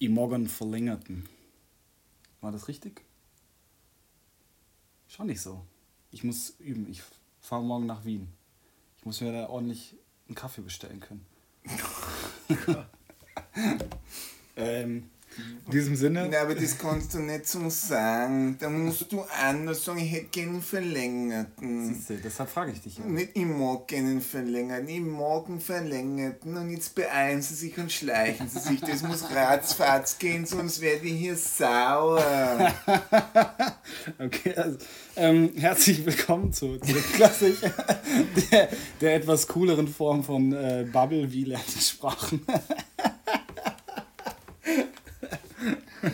i morgen verlängerten. War das richtig? Schon nicht so. Ich muss üben. Ich fahre morgen nach Wien. Ich muss mir da ordentlich einen Kaffee bestellen können. ähm, in diesem Sinne. Na, aber das kannst du nicht so sagen. Da musst du anders sagen, ich hätte gerne einen verlängerten. Siehst du, deshalb frage ich dich ja. Nicht, ich mag gerne einen verlängerten, ich mag einen verlängerten und jetzt beeilen sie sich und schleichen sie sich. Das muss ratzfatz gehen, sonst werde ich hier sauer. Okay, also ähm, herzlich willkommen zu, Klassik, der, der etwas cooleren Form von äh, Bubble wie lernte Sprachen. ich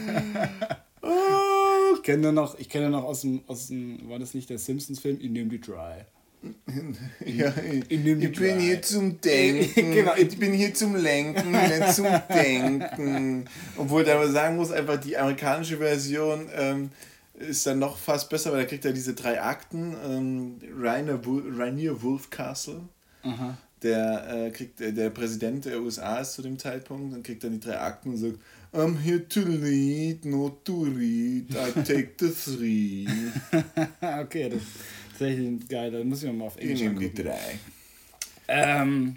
kenne nur noch, ich kenne noch aus dem, aus dem, war das nicht der Simpsons-Film? Ich nehme die Dry. Ja, ich, Ich bin hier zum Denken. Genau. Ich bin hier zum Lenken, nicht zum Denken. Obwohl ich aber sagen muss, einfach die amerikanische Version ähm, ist dann noch fast besser, weil da kriegt er diese drei Akten. Ähm, Rainier, Wul Rainier Wolfcastle. Der, äh, kriegt, äh, der Präsident der USA ist zu dem Zeitpunkt und kriegt dann die drei Akten und sagt, I'm here to lead, not to read. I take the three. okay, das ist tatsächlich geil. Da muss ich mal auf Ich Englisch nehme die drei. Ähm,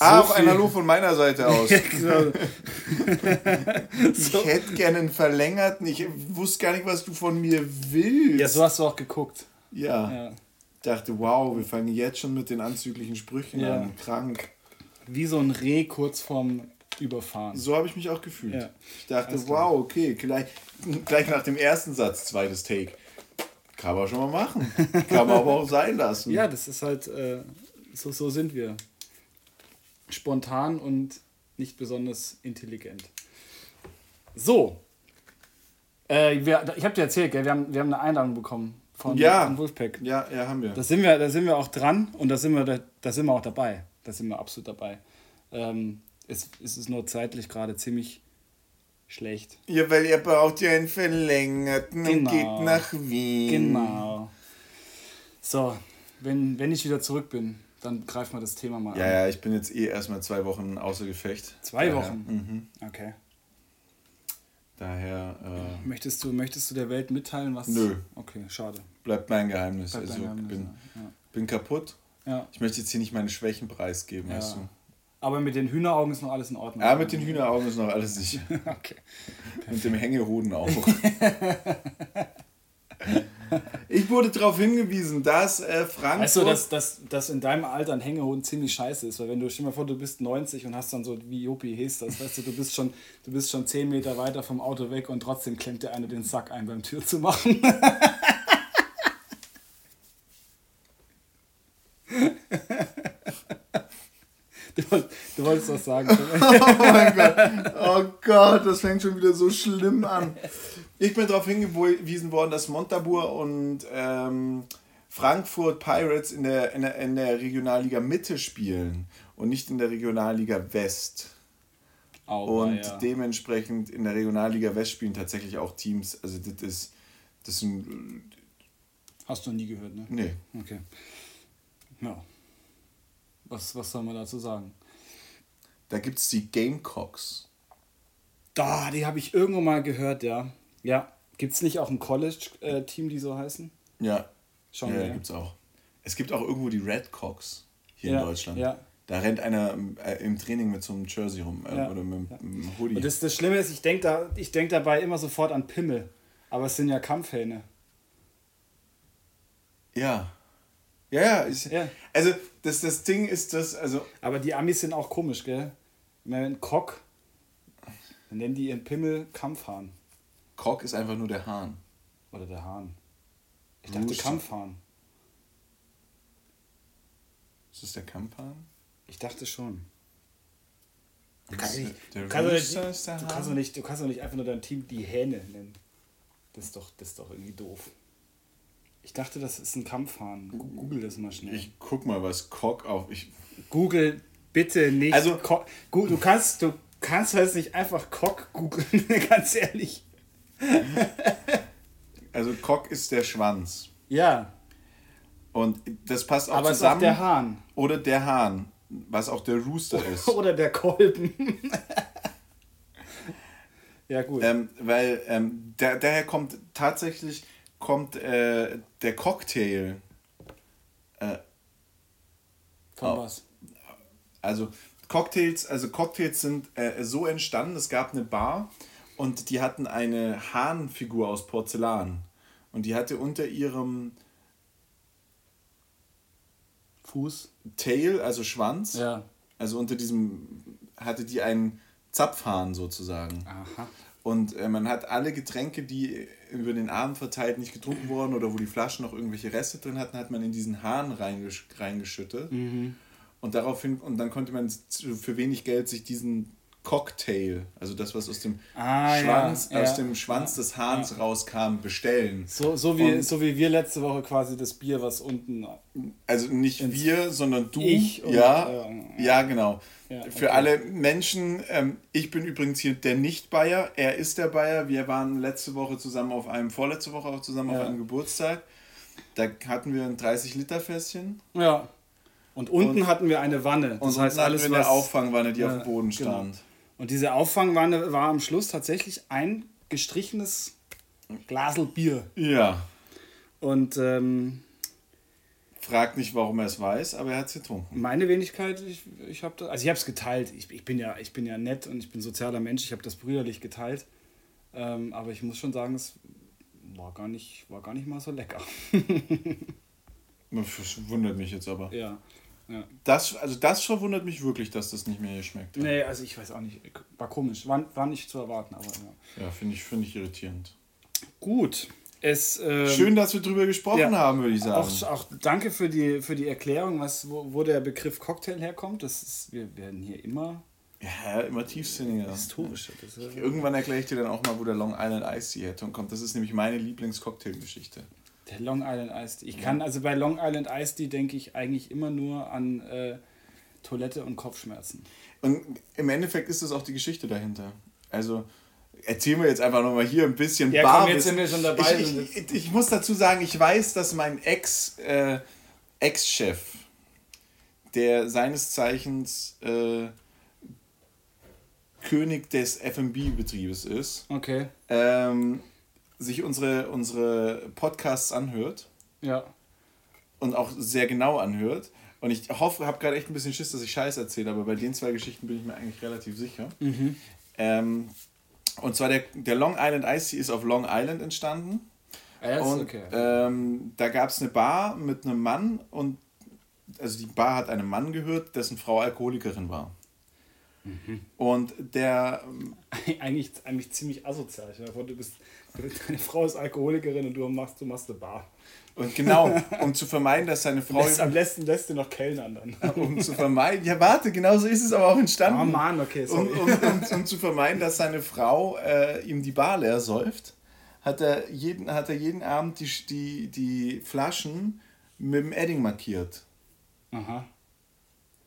Ah, so auf ein viel- Hallo von meiner Seite aus. so, Ich hätte gerne einen verlängerten. Ich wusste gar nicht, was du von mir willst. ja, so hast du auch geguckt. Ja. Ja. Ich dachte, wow, wir fangen jetzt schon mit den anzüglichen Sprüchen Ja. an. Krank. Wie so ein Reh kurz vorm Überfahren. So habe ich mich auch gefühlt. Ja. Ich dachte, wow, okay, gleich, gleich nach dem ersten Satz, zweites Take. Kann man schon mal machen. Kann man aber auch sein lassen. Ja, das ist halt, äh, so, so sind wir. Spontan und nicht besonders intelligent. So. Äh, wir, ich habe dir erzählt, gell? Wir, haben, wir haben eine Einladung bekommen von, Ja. von Wolfpack. Ja, ja, haben wir. Da sind wir, da sind wir auch dran und da sind wir, da, da sind wir auch dabei. Da sind wir absolut dabei. Ähm, es, es ist nur zeitlich gerade ziemlich schlecht. Ja, weil ihr braucht ja einen verlängerten Genau. und geht nach Wien. Genau. So, wenn, wenn ich wieder zurück bin, dann greifen wir das Thema mal Ja, an. ja, ich bin jetzt eh erstmal zwei Wochen außer Gefecht. Zwei Daher- Wochen? Mhm. Okay. Daher äh, Möchtest du, möchtest du der Welt mitteilen, was. Nö. Okay, schade. bleibt mein Geheimnis. Bleibt also Geheimnis, bin, ja. bin kaputt. Ja. Ich möchte jetzt hier nicht meine Schwächen preisgeben, Ja. weißt du. Aber mit den Hühneraugen ist noch alles in Ordnung. Ja, mit den Hühneraugen ist noch alles sicher. Okay. Mit dem Hängehoden auch. ich wurde darauf hingewiesen, dass äh, Frankfurt... Weißt du, dass, dass, dass in deinem Alter ein Hängehoden ziemlich scheiße ist, weil wenn du, stell dir mal vor, du bist 90 und hast dann so, wie Jopi hieß das, weißt du, du bist schon, du bist schon 10 Meter weiter vom Auto weg und trotzdem klemmt dir einer den Sack ein beim Tür zu machen. Du, woll- du wolltest was sagen. Oh mein Gott. Oh Gott, das fängt schon wieder so schlimm an. Ich bin darauf hingewiesen worden, dass Montabur und ähm, Frankfurt Pirates in der, in, der, in der Regionalliga Mitte spielen und nicht in der Regionalliga West. Aua, Und ja. dementsprechend in der Regionalliga West spielen tatsächlich auch Teams. Also das ist, das sind, Hast du noch nie gehört, ne? nee. Okay. Ja. Was, was soll man dazu sagen? Da gibt es die Gamecocks. Da, die habe ich irgendwo mal gehört, ja. Ja. Gibt es nicht auch ein College-Team, die so heißen? Ja, Schon, ja, ja. gibt es auch. Es gibt auch irgendwo die Redcocks hier Ja, in Deutschland. ja. Da rennt einer äh, im Training mit so einem Jersey rum äh, Ja, oder mit, ja. einem Hoodie. Und das, das Schlimme ist, ich denke da, ich denk dabei immer sofort an Pimmel. Aber es sind ja Kampfhähne. ja. Ja, ja, ist, Ja. Also das, das Ding ist das, also Aber die Amis sind auch komisch, gell? Wenn Cock, dann nennen die ihren Pimmel Kampfhahn. Cock ist einfach nur der Hahn. Oder der Hahn. Ich dachte Rooster. Kampfhahn. Ist das der Kamphahn? Ich dachte schon. Du nicht, nicht, kannst doch nicht, du kannst doch nicht einfach nur dein Team die Hähne nennen. Das ist doch, das ist doch irgendwie doof. Ich dachte, das ist ein Kampfhahn. Google das mal schnell. Ich guck mal, was Cock auf. Ich, Google bitte nicht. Also- Co Gu- du kannst, du kannst jetzt nicht einfach Cock googeln, ganz ehrlich. also Cock ist der Schwanz. Ja, Und das passt auch aber ist zusammen. auch der Hahn. Oder der Hahn, was auch der Rooster ist. Oder der Kolben. Ja, gut. Ähm, weil ähm, da, daher kommt tatsächlich kommt äh, der Cocktail. Äh, Von oh. was? Also Cocktails, also Cocktails sind äh, so entstanden, es gab eine Bar und die hatten eine Hahnfigur aus Porzellan. Und die hatte unter ihrem Fuß. Tail, also Schwanz, Ja. also unter diesem hatte die einen Zapfhahn sozusagen. Aha. Und äh, man hat alle Getränke, die über den Abend verteilt nicht getrunken wurden oder wo die Flaschen noch irgendwelche Reste drin hatten, hat man in diesen Hahn reingesch reingeschüttet. Und daraufhin, und dann konnte man für wenig Geld sich diesen Cocktail, also das, was aus dem Ah, ja, Schwanz, ja. aus dem Schwanz des Hahns rauskam, bestellen. So, so, wie, Und- so wie wir letzte Woche quasi das Bier, was unten. Also nicht wir, sondern du. Ich und- ja, äh, ja, genau. Ja, Für okay. alle Menschen, ähm, ich bin übrigens hier der Nicht-Bayer, er ist der Bayer. Wir waren letzte Woche zusammen auf einem, vorletzte Woche auch zusammen Ja. auf einem Geburtstag. Da hatten wir ein 30-Liter-Fässchen. Ja. Und unten Und- hatten wir eine Wanne. Das Und heißt, hatten alles, wir was. eine Auffangwanne, die Ja, auf dem Boden genau. Und diese Auffangwanne war am Schluss tatsächlich ein gestrichenes Glasel Bier. Ja. Und ähm, Fragt nicht, warum er es weiß, aber er hat es getrunken. meine Wenigkeit, ich, ich habe das, also ich habe es geteilt. Ich, ich, bin ja, ich bin ja nett und ich bin sozialer Mensch. Ich habe das brüderlich geteilt. Ähm, aber ich muss schon sagen, es war gar nicht, war gar nicht mal so lecker. Das wundert mich jetzt aber. ja. Ja. Das, also das verwundert mich wirklich, dass das nicht mehr geschmeckt hat. Nee, also ich weiß auch nicht. War komisch. War, war nicht zu erwarten, aber ja. Ja, finde ich, finde ich irritierend. Gut. Es, ähm, Schön, dass wir drüber gesprochen ja. haben, würde ich sagen. Auch, auch danke für die, für die Erklärung, was, wo, wo der Begriff Cocktail herkommt. Das ist, wir werden hier immer Ja, immer tiefsinniger. ist, Irgendwann erkläre ich dir dann auch mal, wo der Long Island Ice Tea herkommt. Das ist nämlich meine Lieblingscocktailgeschichte. Der Long Island Iced Tea. Ich kann also bei Long Island Iced Tea denke ich eigentlich immer nur an äh, Toilette und Kopfschmerzen. Und im Endeffekt ist das auch die Geschichte dahinter. Also erzählen wir jetzt einfach nochmal hier ein bisschen Ja, komm, Barwissen. jetzt sind wir schon dabei. Ich, ich, ich muss dazu sagen, ich weiß, dass mein Ex, äh, Ex-Chef, der seines Zeichens äh, König des F&B-Betriebes ist, Okay, ähm, sich unsere, unsere Podcasts anhört ja. und auch sehr genau anhört. Und ich hoffe, habe gerade echt ein bisschen Schiss, dass ich Scheiß erzähle, aber bei den zwei Geschichten bin ich mir eigentlich relativ sicher. Mhm. Ähm, und zwar der, der Long Island Ice Tea ist auf Long Island entstanden. Ist Und okay. ähm, da gab es eine Bar mit einem Mann und also die Bar hat einem Mann gehört, dessen Frau Alkoholikerin war. Mhm. Und der, eigentlich, eigentlich ziemlich asozial. Ich meine, du bist, deine Frau ist Alkoholikerin und du machst, du machst eine Bar. und genau, um zu vermeiden, dass seine Frau, Lässt, am besten lässt du noch Kellnern dann. um zu vermeiden, ja warte, genau so ist es aber auch entstanden. Oh Mann, okay, um, sorry. um, um, um zu vermeiden, dass seine Frau äh, ihm die Bar leer säuft, hat er jeden, hat er jeden Abend die, die, die Flaschen mit dem Edding markiert. Aha.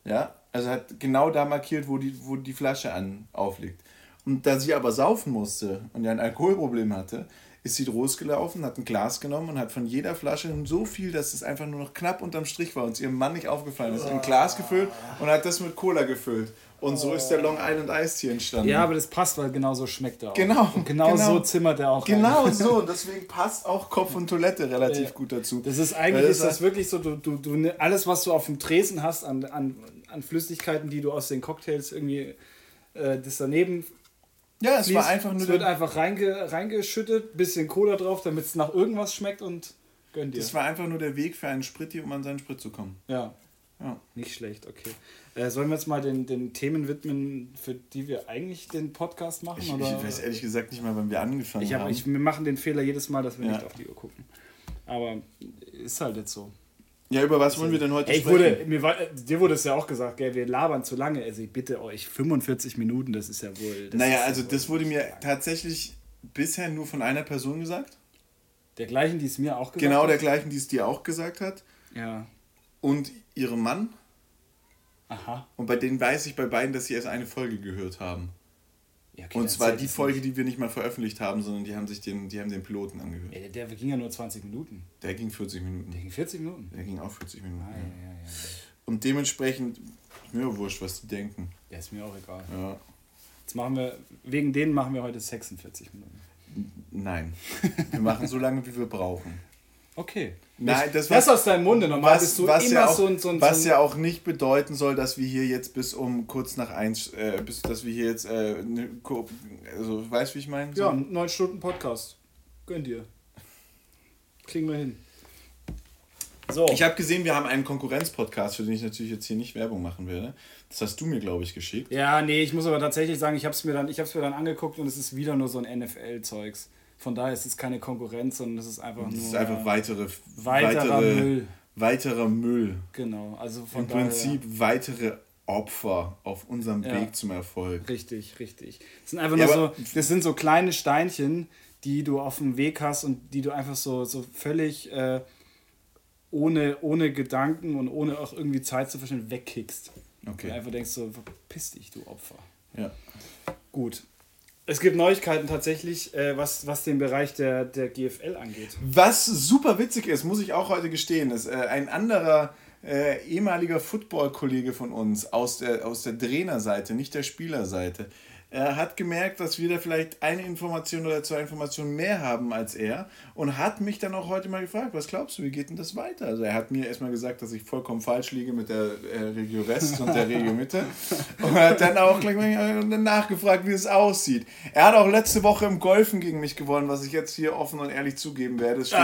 Ja, also hat genau da markiert, wo die, wo die Flasche an, aufliegt. Und da sie aber saufen musste und ja ein Alkoholproblem hatte, ist sie losgelaufen, hat ein Glas genommen und hat von jeder Flasche so viel, dass es einfach nur noch knapp unterm Strich war und es ihrem Mann nicht aufgefallen ist, ein Glas gefüllt und hat das mit Cola gefüllt. Und so ist der Long Island Ice Tea entstanden. Ja, aber das passt, weil genau so schmeckt er auch. Genau, Und genau, genau. so zimmert er auch. Genau rein. so, deswegen passt auch Kopf und Toilette relativ Ja. gut dazu. Das ist eigentlich Weil ist das wirklich so, du, du, du ne- alles, was du auf dem Tresen hast an, an, an Flüssigkeiten, die du aus den Cocktails irgendwie äh, das daneben Ja, es fließt, war einfach nur es wird einfach reinge, reingeschüttet, bisschen Cola drauf, damit es nach irgendwas schmeckt und gönn dir. das war einfach nur der Weg für einen Spritti, um an seinen Sprit zu kommen. ja, Ja. nicht schlecht, okay. Äh, sollen wir jetzt mal den, den Themen widmen, für die wir eigentlich den Podcast machen? Ich, ich weiß ehrlich gesagt nicht mal, wann wir angefangen Ich hab, haben. ich, wir machen den Fehler jedes Mal, dass wir Ja. nicht auf die Uhr gucken. Aber ist halt jetzt so. Ja, über was wollen wir denn heute Ey, ich sprechen? wurde, mir war, dir wurde es ja auch gesagt, gell, wir labern zu lange. Also ich bitte euch, 45 Minuten, das ist ja wohl. Naja, ja also wohl- das wurde mir tatsächlich bisher nur von einer Person gesagt. Der gleichen, die es mir auch gesagt Genau hat. der gleichen, die es dir auch gesagt hat. Ja. Und ihrem Mann. Aha. Und bei denen weiß ich bei beiden, dass sie erst eine Folge gehört haben. Ja, okay, Und zwar die Folge, nicht. die wir nicht mal veröffentlicht haben, sondern die haben sich den, die haben den Piloten angehört. Ey, der, der ging ja nur 20 Minuten. Der ging 40 Der Minuten. ging 40 Minuten. Der ging auch 40 Minuten. Ah, ja, ja, ja. Und dementsprechend, ist mir wurscht, was die denken. Ja, ist mir auch egal. Ja. Jetzt machen wir, wegen denen machen wir heute 46 Minuten. Nein. Wir machen so lange, wie wir brauchen. Okay. Nein, das, Das aus deinem Munde. Normal was, bist du was immer ja auch, so ein, so ein, was ja auch nicht bedeuten soll, dass wir hier jetzt bis um kurz nach eins, äh, bis dass wir hier jetzt, äh, ne, also weißt wie ich meine? So. ja, 9 Stunden Podcast. Gönn dir. Kriegen wir hin. So. Ich habe gesehen, wir haben einen Konkurrenz-Podcast, für den ich natürlich jetzt hier nicht Werbung machen werde. Das hast du mir, glaube ich, geschickt. ja, nee, ich muss aber tatsächlich sagen, ich habe es mir, dann- ich mir dann angeguckt und es ist wieder nur so ein NFL-Zeugs. Von daher ist es keine Konkurrenz, sondern es ist einfach Das nur ist einfach weitere, weiterer weitere, Müll. weiterer Müll. Genau, also von Im daher, Prinzip weitere Opfer auf unserem Ja. Weg zum Erfolg. Richtig, richtig. Das sind einfach Ja, nur so, das sind so kleine Steinchen, die du auf dem Weg hast und die du einfach so, so völlig äh, ohne, ohne Gedanken und ohne auch irgendwie Zeit zu verschwenden wegkickst. Okay. einfach denkst so, verpiss dich, du Opfer. Ja. Gut. Es gibt Neuigkeiten tatsächlich, äh, was, was den Bereich der, der GFL angeht. Was super witzig ist, muss ich auch heute gestehen, ist äh, ein anderer äh, ehemaliger Football-Kollege von uns aus der, aus der Trainerseite, nicht der Spielerseite, er hat gemerkt, dass wir da vielleicht eine Information oder zwei Informationen mehr haben als er und hat mich dann auch heute mal gefragt, was glaubst du, wie geht denn das weiter? Also er hat mir erstmal gesagt, dass ich vollkommen falsch liege mit der äh, Regio West und der Regio Mitte und hat dann auch gleich mal äh, nachgefragt, wie es aussieht. Er hat auch letzte Woche im Golfen gegen mich gewonnen, was ich jetzt hier offen und ehrlich zugeben werde. Es steht,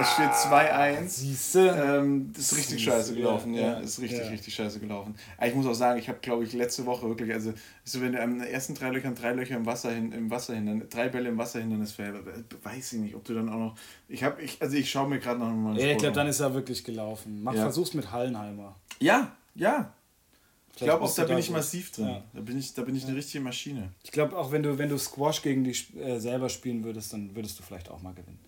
es steht 2-1. Siehste? Ähm, das ist richtig scheiße gelaufen, ja. Ja, ja. Ist richtig, ja. richtig scheiße gelaufen. Aber ich muss auch sagen, ich habe, glaube ich, letzte Woche wirklich, also, so wenn du am ersten drei Löchern drei Löcher im Wasser hin, im Wasser hin, drei Bälle im Wasser Hindernisfeld, weiß ich nicht, ob du dann auch noch. Ich habe, ich, also ich schaue mir gerade noch mal. Ja, ich glaube, an. dann ist er wirklich gelaufen. Mach, Ja. Versuch's mit Hallenheimer. Ja, ja. Ich glaube auch, da bin da ich massiv drin. Ja. Da bin ich, da bin ich eine richtige Maschine. Ich glaube, auch wenn du, wenn du Squash gegen dich äh, selber spielen würdest, dann würdest du vielleicht auch mal gewinnen.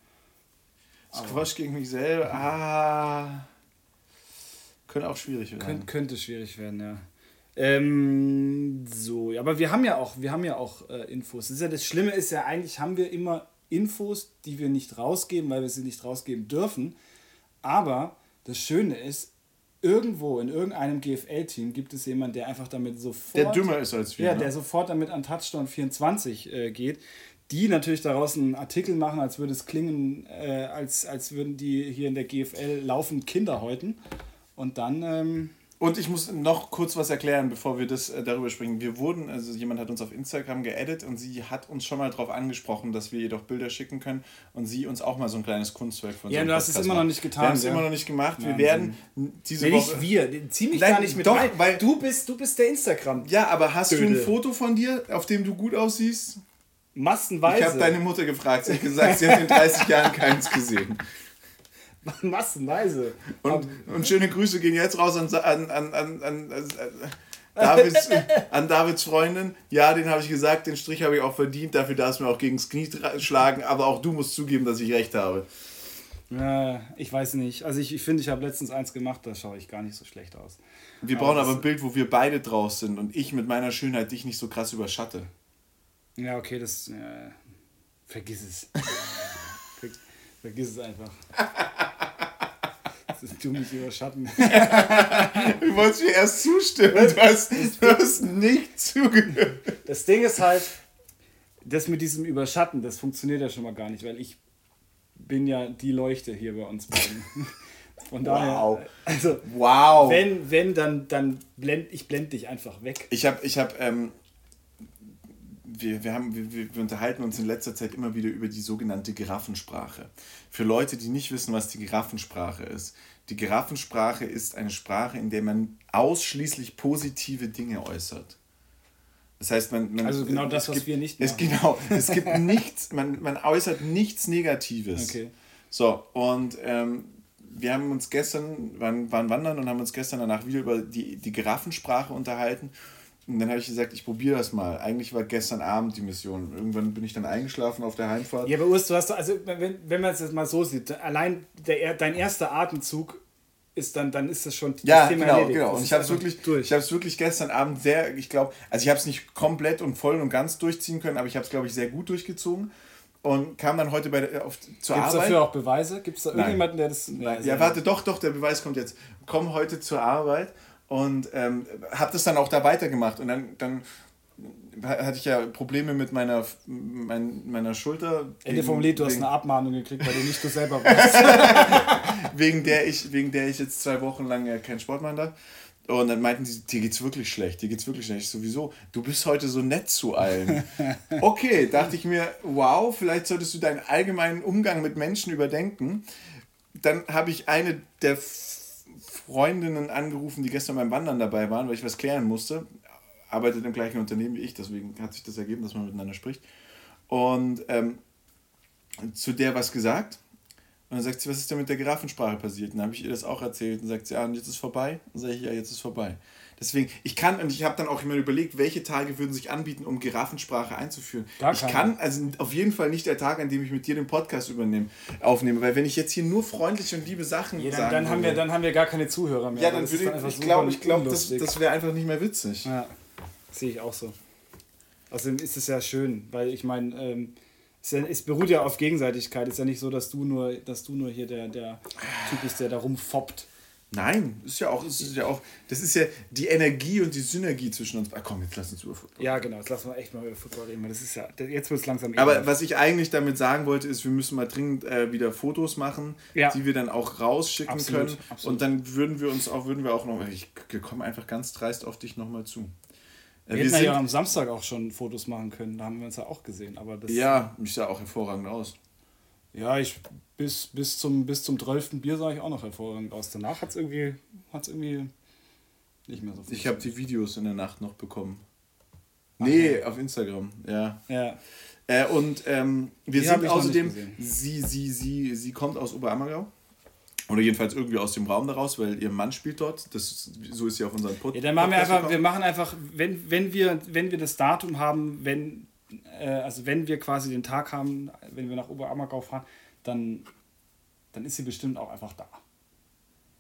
Squash gegen mich selber, ah. Könnte auch schwierig werden. Könnt, könnte schwierig werden, ja. Ähm, so, ja, aber wir haben ja auch, wir haben ja auch äh, Infos. Das, ist ja, das Schlimme ist ja, eigentlich haben wir immer Infos, die wir nicht rausgeben, weil wir sie nicht rausgeben dürfen. Aber das Schöne ist, irgendwo in irgendeinem GFL-Team gibt es jemanden, der einfach damit sofort. Der dümmer ist als wir. Ja, ne? der sofort damit an Touchdown 24 äh, geht. Die natürlich daraus einen Artikel machen, als würde es klingen, äh, als, als würden die hier in der GFL laufend Kinder häuten. Und dann, ähm, Und ich muss noch kurz was erklären, bevor wir das äh, darüber sprechen. Wir wurden, also jemand hat uns auf Instagram geaddet und sie hat uns schon mal darauf angesprochen, dass wir ihr doch Bilder schicken können und sie uns auch mal so ein kleines Kunstwerk von Ja, so du hast es immer noch nicht getan, Wir haben es ja. immer noch nicht gemacht. Wir Wahnsinn. werden diese nee, Woche. nicht wir, Nein, gar nicht mit doch, rein. weil- du bist, du bist der Instagram. Ja, aber hast du ein. Foto von dir, auf dem du gut aussiehst? Massenweise. Ich habe deine Mutter gefragt. Sie hat gesagt, sie hat in 30 Jahren keins gesehen. Massenweise. Und, und schöne Grüße gehen jetzt raus an, an, an, an, an, an, Davids, an Davids Freundin. Ja, den habe ich gesagt, den Strich habe ich auch verdient. Dafür darfst du mir auch gegen das Knie schlagen. Aber auch du musst zugeben, dass ich recht habe. Ja, ich weiß nicht. Also ich, ich finde, ich habe letztens eins gemacht, da schaue ich gar nicht so schlecht aus. Wir Aber brauchen aber ein Bild, wo wir beide draus sind und ich mit meiner Schönheit dich nicht so krass überschatte. Ja, okay, das. Äh, vergiss es. Ver, vergiss es einfach. Du mich überschatten. Du wolltest mir erst zustimmen. Du hast, du hast nicht zugehört. Das Ding ist halt, das mit diesem Überschatten, das funktioniert ja schon mal gar nicht, weil ich bin ja die Leuchte hier bei uns beiden. Von daher, Wow. also Wow. wenn, wenn, dann, dann blend ich blend dich einfach weg. Ich habe, ich habe, ähm, wir, wir, haben, wir, wir unterhalten uns in letzter Zeit immer wieder über die sogenannte Giraffensprache. Für Leute, die nicht wissen, was die Giraffensprache ist. Die Giraffensprache ist eine Sprache, in der man ausschließlich positive Dinge äußert. Das heißt, man, man Also genau das, es was gibt, wir nicht Es, machen. genau, es gibt nichts, man, man äußert nichts Negatives. Okay. So, und ähm, wir haben uns gestern, waren, waren wandern und haben uns gestern danach wieder über die, die Giraffensprache unterhalten. Und dann habe ich gesagt, ich probiere das mal. Eigentlich war gestern Abend die Mission. Irgendwann bin ich dann eingeschlafen auf der Heimfahrt. Ja, aber Urs, du hast, also wenn, wenn man es jetzt mal so sieht, allein der, dein erster Atemzug ist dann, dann ist das schon Ja, das Thema genau, erledigt. genau. Und ich habe es wirklich, durch. ich habe es wirklich gestern Abend sehr, ich glaube, also ich habe es nicht komplett und voll und ganz durchziehen können, aber ich habe es, glaube ich, sehr gut durchgezogen und kam dann heute bei der, auf, zur Gibt es Arbeit. dafür auch Beweise? Gibt es da Nein. irgendjemanden, der das. Ja, sehr- warte, doch, doch, der Beweis kommt jetzt. Komm heute zur Arbeit und ähm, habe das dann auch da weitergemacht. Und dann, dann hatte ich ja Probleme mit meiner, mein, meiner Schulter. Ende vom Lied, du hast eine Abmahnung gekriegt, weil du nicht du selber warst. wegen, der ich, wegen der ich jetzt zwei Wochen lang keinen Sport machen darf. Und dann meinten sie, dir geht's wirklich schlecht, dir geht's wirklich schlecht. Ich sowieso, du bist heute so nett zu allen. Okay, dachte ich mir, wow, vielleicht solltest du deinen allgemeinen Umgang mit Menschen überdenken. Dann habe ich eine der Freundinnen angerufen, die gestern beim Wandern dabei waren, weil ich was klären musste. Arbeitet im gleichen Unternehmen wie ich, deswegen hat sich das ergeben, dass man miteinander spricht. Und ähm, zu der was gesagt. Und dann sagt sie, was ist denn mit der Giraffensprache passiert? Und dann habe ich ihr das auch erzählt. Und sagt sie, ja, und jetzt ist vorbei. Und sage ich, ja, jetzt ist vorbei. Deswegen, ich kann, und ich habe dann auch immer überlegt, welche Tage würden sich anbieten, um Giraffensprache einzuführen. Gar ich kann, also auf jeden Fall nicht der Tag, an dem ich mit dir den Podcast übernehme, aufnehme. Weil wenn ich jetzt hier nur freundliche und liebe Sachen ja, dann, sagen dann haben wir Dann haben wir gar keine Zuhörer mehr. Ja, dann würde ich, ich glaube, ich glaub, das, das wäre einfach nicht mehr witzig. Ja, sehe ich auch so. Außerdem ist es ja schön, weil ich meine, ähm, es, es, beruht ja auf Gegenseitigkeit. Es ist ja nicht so, dass du nur, dass du nur hier der, der Typ bist, der da rumfoppt. Nein, ist ja auch, ist ja auch, das ist ja die Energie und die Synergie zwischen uns. Ah, komm, jetzt lass uns über Football. Ja, genau, jetzt lassen wir echt mal über Football reden, weil das ist ja, jetzt wird es langsam. Aber eben. was ich eigentlich damit sagen wollte, ist, wir müssen mal dringend äh, wieder Fotos machen, ja. die wir dann auch rausschicken absolut, können. Absolut. Und dann würden wir uns auch, würden wir auch noch, ich komme einfach ganz dreist auf dich nochmal zu. Äh, wir, wir hätten ja am Samstag auch schon Fotos machen können, da haben wir uns ja auch gesehen. Aber das ja, mich sah auch hervorragend aus. Ja, ich bis, bis, zum, bis zum 12. Bier sah ich auch noch hervorragend aus. Danach hat es irgendwie, hat's irgendwie nicht mehr so viel. Ich habe die Videos in der Nacht noch bekommen. Ach, nee, ja. auf Instagram, ja. Ja. Äh, und ähm, wir die sind außerdem, sie, sie, sie, sie kommt aus Oberammergau. Oder jedenfalls irgendwie aus dem Raum daraus, weil ihr Mann spielt dort. Das, so ist sie auf unserem Podcast. Ja, dann machen wir einfach, wir machen einfach, wenn, wenn, wir, wenn wir das Datum haben, wenn, äh, also wenn wir quasi den Tag haben, wenn wir nach Oberammergau fahren, dann, dann ist sie bestimmt auch einfach da.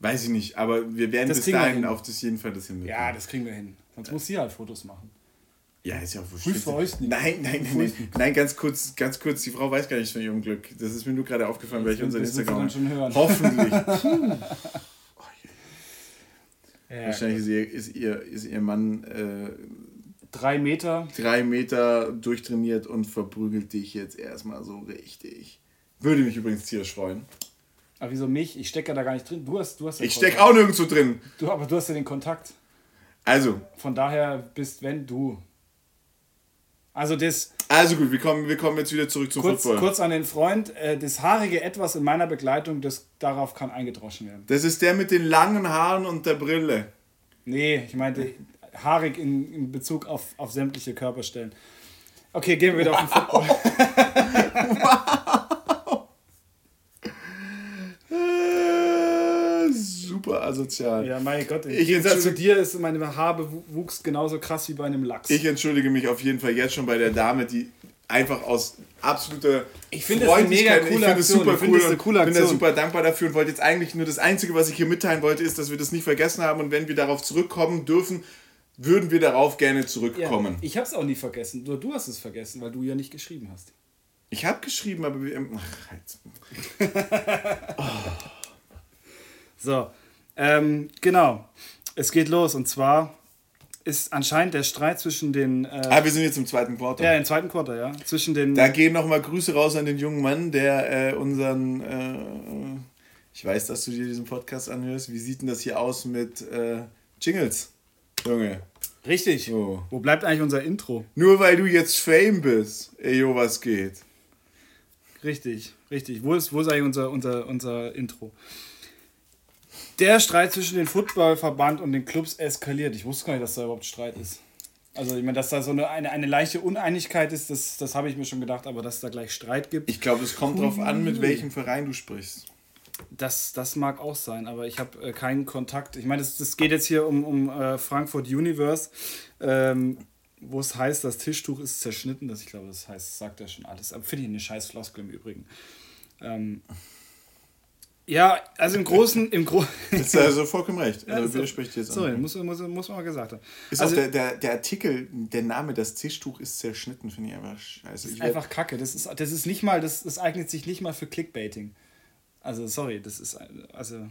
Weiß ich nicht, aber wir werden das bis dahin auf das jeden Fall das hinbekommen. Ja, das kriegen wir hin. Sonst ja. muss sie halt Fotos machen. Ja, ist ja auch wurscht. für euch nicht. Nein, nein, nein, nein, nein, ganz kurz, ganz kurz, die Frau weiß gar nicht von ihrem Glück. Das ist mir nur gerade aufgefallen, weil ich unser Instagram schon hören. Hoffentlich. oh, ja, Wahrscheinlich ist ihr, ist ihr, ist ihr Mann äh, drei Meter. Drei Meter durchtrainiert und verprügelt dich jetzt erstmal so richtig. Würde mich übrigens tierisch freuen. Aber wieso mich? Ich stecke da gar nicht drin. Du hast, du hast ja Ich stecke auch nirgendwo drin. Du, aber du hast ja den Kontakt. Also. Von daher bist, wenn du also das. Also gut, wir kommen, wir kommen jetzt wieder zurück zum kurz, Football. Kurz an den Freund. Äh, das haarige Etwas in meiner Begleitung, das darauf kann eingedroschen werden. Das ist der mit den langen Haaren und der Brille. Nee, ich meinte haarig in, in Bezug auf, auf sämtliche Körperstellen. Okay, gehen wir wieder wow. auf den Football. wow. super asozial. Ja, mein Gott. Ich Im Gegensatz zu dir ist meine Haarbewuchs genauso krass wie bei einem Lachs. Ich entschuldige mich auf jeden Fall jetzt schon bei der Dame, die einfach aus absoluter ich finde es eine mega coole ich finde es super ich cool ich coole bin da super dankbar dafür und wollte jetzt eigentlich nur das Einzige, was ich hier mitteilen wollte, ist, dass wir das nicht vergessen haben und wenn wir darauf zurückkommen dürfen, würden wir darauf gerne zurückkommen. Ja, ich habe es auch nie vergessen, nur du hast es vergessen, weil du ja nicht geschrieben hast. Ich habe geschrieben, aber wir... Ach, jetzt. oh. So, ähm, genau. Es geht los und zwar ist anscheinend der Streit zwischen den. Äh, ah, wir sind jetzt im zweiten Quarter. Ja, im zweiten Quarter, ja. Zwischen den. Da gehen nochmal Grüße raus an den jungen Mann, der äh, unseren. Äh, ich weiß, dass du dir diesen Podcast anhörst. Wie sieht denn das hier aus mit äh, Jingles, Junge? Richtig. So. Wo bleibt eigentlich unser Intro? Nur weil du jetzt Fame bist. Ey, jo, was geht? Richtig, richtig. Wo ist, wo ist eigentlich unser, unser, unser Intro? der Streit zwischen dem Footballverband und den Clubs eskaliert. Ich wusste gar nicht, dass da überhaupt Streit ist. Also ich meine, dass da so eine, eine, eine leichte Uneinigkeit ist, das, das habe ich mir schon gedacht, aber dass es da gleich Streit gibt. Ich glaube, es kommt darauf an, mit welchem Verein du sprichst. Das, das mag auch sein, aber ich habe äh, keinen Kontakt. Ich meine, das, geht jetzt hier um, um äh, Frankfurt Universe, ähm, wo es heißt, das Tischtuch ist zerschnitten. Das, ich glaube, das heißt, sagt ja schon alles. Aber finde ich eine scheiß Floskel im Übrigen. Ähm, ja, also im Großen, im Großen. ist also vollkommen recht. Also ja, widerspricht jetzt Sorry, muss, muss, muss man mal gesagt haben. Ist also, auch der, der, der Artikel, der Name, das Tischtuch ist zerschnitten, finde ich einfach scheiße. Ist einfach kacke. Das ist, das ist nicht mal, das, das eignet sich nicht mal für Clickbaiting. Also, sorry, das ist, also,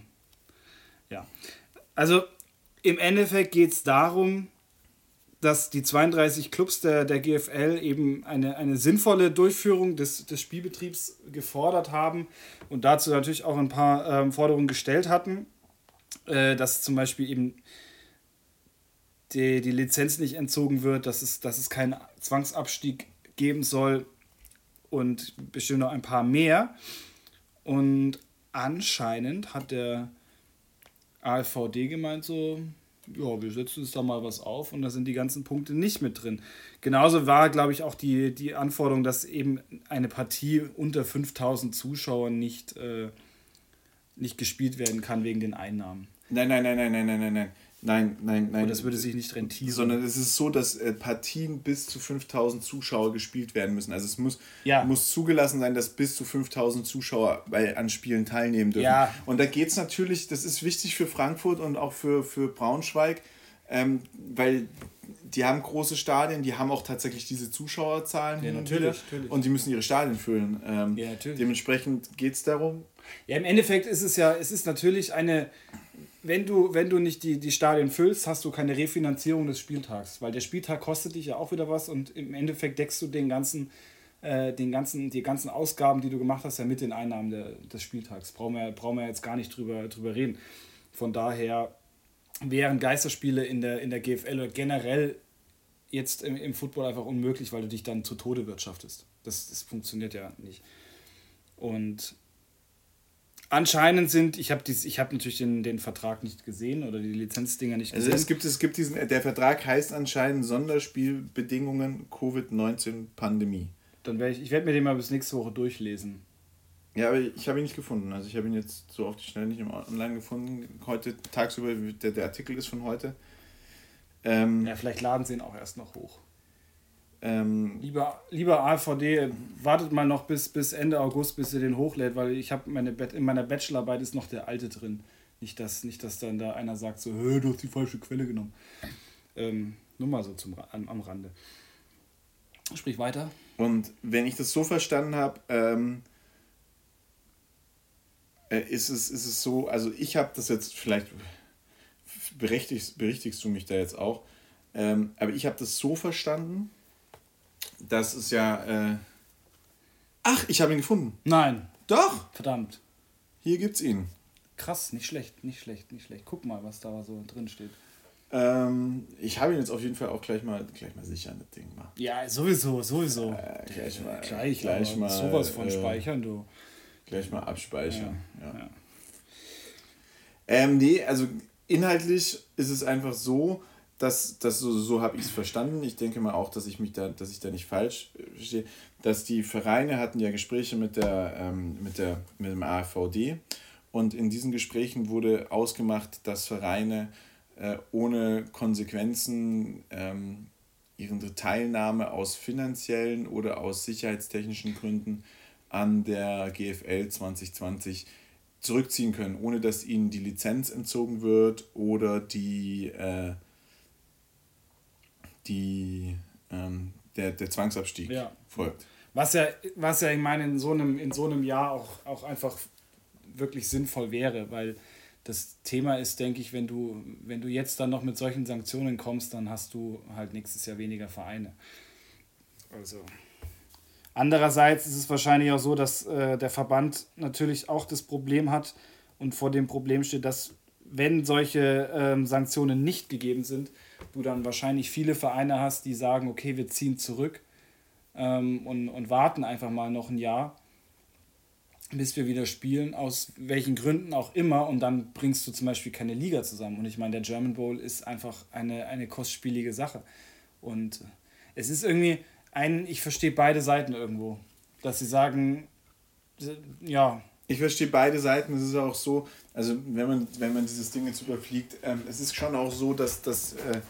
ja. Also, im Endeffekt geht es darum, dass die 32 Clubs der, der GFL eben eine, eine sinnvolle Durchführung des, des Spielbetriebs gefordert haben und dazu natürlich auch ein paar ähm, Forderungen gestellt hatten, äh, dass zum Beispiel eben die, die Lizenz nicht entzogen wird, dass es, dass es keinen Zwangsabstieg geben soll und bestimmt noch ein paar mehr. Und anscheinend hat der AfVD gemeint so, ja, wir setzen uns da mal was auf und da sind die ganzen Punkte nicht mit drin. Genauso war, glaube ich, auch die, die Anforderung, dass eben eine Partie unter 5000 Zuschauern nicht, äh, nicht gespielt werden kann wegen den Einnahmen. Nein, nein, nein, nein, nein, nein, nein, nein. Nein, nein, nein. Und das würde sich nicht rentieren. Sondern es ist so, dass äh, Partien bis zu 5000 Zuschauer gespielt werden müssen. Also es muss, Ja. muss zugelassen sein, dass bis zu 5000 Zuschauer bei, an Spielen teilnehmen dürfen. Ja. Und da geht es natürlich, das ist wichtig für Frankfurt und auch für, für Braunschweig, ähm, weil die haben große Stadien, die haben auch tatsächlich diese Zuschauerzahlen. und natürlich, natürlich. Und die müssen ihre Stadien füllen. Ähm, Ja, natürlich. Dementsprechend geht es darum. Ja, im Endeffekt ist es ja, es ist natürlich eine, wenn du, wenn du nicht die, die Stadien füllst, hast du keine Refinanzierung des Spieltags, weil der Spieltag kostet dich ja auch wieder was und im Endeffekt deckst du den ganzen, äh, den ganzen, die ganzen Ausgaben, die du gemacht hast, ja mit den Einnahmen der, des Spieltags. Brauchen wir, brauchen wir jetzt gar nicht drüber, drüber reden. Von daher wären Geisterspiele in der, in der GFL oder generell jetzt im, im Football einfach unmöglich, weil du dich dann zu Tode wirtschaftest. Das, das funktioniert ja nicht. Und anscheinend sind, ich habe hab natürlich den, den Vertrag nicht gesehen oder die Lizenzdinger nicht Also gesehen. es gibt, es gibt diesen, der Vertrag heißt anscheinend Sonderspielbedingungen Covid-19-Pandemie. Dann werde ich, ich werde mir den mal bis nächste Woche durchlesen. Ja, aber ich habe ihn nicht gefunden. Also ich habe ihn jetzt so auf die Schnelle nicht Online gefunden. Heute tagsüber, der, der Artikel ist von heute. Ähm, Ja, vielleicht laden sie ihn auch erst noch hoch. Ähm, Lieber, lieber AVD, wartet mal noch bis, bis Ende August, bis ihr den hochlädt, weil ich habe meine in meiner Bachelorarbeit ist noch der alte drin. Nicht, dass, nicht, dass dann da einer sagt, so, "Hä, du hast die falsche Quelle genommen. Ähm, nur mal so zum, am, am Rande. Sprich weiter. und wenn ich das so verstanden habe, ähm, äh, ist, es, ist es so, also ich habe das jetzt vielleicht, berechtigst, berichtigst du mich da jetzt auch, ähm, aber ich habe das so verstanden, dass es ja... Äh, ach, ich habe ihn gefunden. Nein, Doch, verdammt. hier gibt's ihn. Krass, nicht schlecht, nicht schlecht, nicht schlecht. Guck mal, was da so drin steht. Ähm, ich habe ihn jetzt auf jeden Fall auch gleich mal, gleich mal sichern, das Ding mal. Ja, sowieso, sowieso. Äh, gleich mal, gleich, gleich mal, sowas von äh, speichern, du. Gleich mal abspeichern. Ja. ja. Ähm, nee, also inhaltlich ist es einfach so, dass, dass so, so habe ich es verstanden. Ich denke mal auch, dass ich mich da, dass ich da nicht falsch äh, verstehe, dass die Vereine hatten ja Gespräche mit der, ähm, mit der, mit dem AfVD und in diesen Gesprächen wurde ausgemacht, dass Vereine äh, ohne Konsequenzen ähm, ihre Teilnahme aus finanziellen oder aus sicherheitstechnischen Gründen an der GFL 2020 zurückziehen können, ohne dass ihnen die Lizenz entzogen wird oder die, äh, die, ähm, der, der Zwangsabstieg Ja. folgt. Was ja, was ja, ich meine, in so einem, in so einem Jahr auch, auch einfach wirklich sinnvoll wäre, weil das Thema ist, denke ich, wenn du, wenn du jetzt dann noch mit solchen Sanktionen kommst, dann hast du halt nächstes Jahr weniger Vereine. Also. Andererseits ist es wahrscheinlich auch so, dass äh, der Verband natürlich auch das Problem hat und vor dem Problem steht, dass wenn solche ähm, Sanktionen nicht gegeben sind, du dann wahrscheinlich viele Vereine hast, die sagen, okay, wir ziehen zurück ähm, und, und warten einfach mal noch ein Jahr, bis wir wieder spielen, aus welchen Gründen auch immer, und dann bringst du zum Beispiel keine Liga zusammen. Und ich meine, der German Bowl ist einfach eine, eine kostspielige Sache. Und es ist irgendwie ein, ich verstehe beide Seiten irgendwo, dass sie sagen, ja, Ich verstehe beide Seiten. Es ist auch so, also wenn man, wenn man dieses Ding jetzt überfliegt, ähm, es ist schon auch so, dass, dass äh,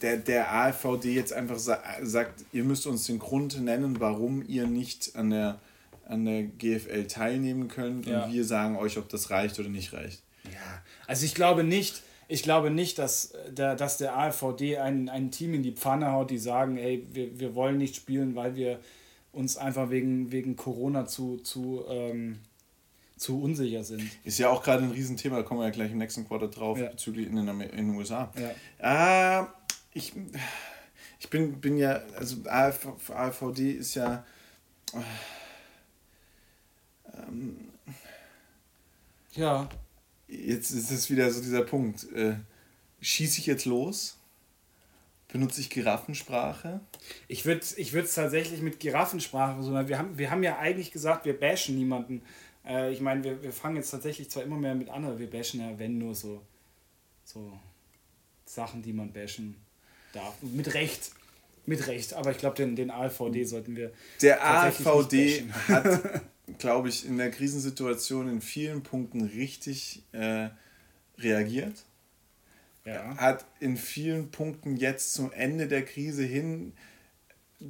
der, der AfVD jetzt einfach sa sagt, ihr müsst uns den Grund nennen, warum ihr nicht an der, an der GFL teilnehmen könnt Ja. und wir sagen euch, ob das reicht oder nicht reicht. Ja, also ich glaube nicht, ich glaube nicht, dass der, dass der AfVD ein, ein Team in die Pfanne haut, die sagen, ey, wir, wir wollen nicht spielen, weil wir uns einfach wegen, wegen Corona zu, zu, ähm, zu unsicher sind. Ist ja auch gerade ein Riesenthema, da kommen wir ja gleich im nächsten Quarter drauf, Ja. bezüglich in den, Amer- in den USA. Ja. Ah, ich, ich bin, bin ja, also AF, AVD ist ja. Ähm, ja. Jetzt ist es wieder so dieser Punkt. Äh, Schieße ich jetzt los? Benutze ich Giraffensprache? Ich würde es ich tatsächlich mit Giraffensprache versuchen. Wir haben, wir haben ja eigentlich gesagt, wir bashen niemanden. Äh, ich meine, wir, wir fangen jetzt tatsächlich zwar immer mehr mit an, aber wir bashen ja, wenn nur so, so Sachen, die man bashen darf. Mit Recht. Mit Recht, aber ich glaube, den, den AVD sollten wir. Der AVD hat, glaube ich, in der Krisensituation in vielen Punkten richtig äh, reagiert. Ja. Hat in vielen Punkten jetzt zum Ende der Krise hin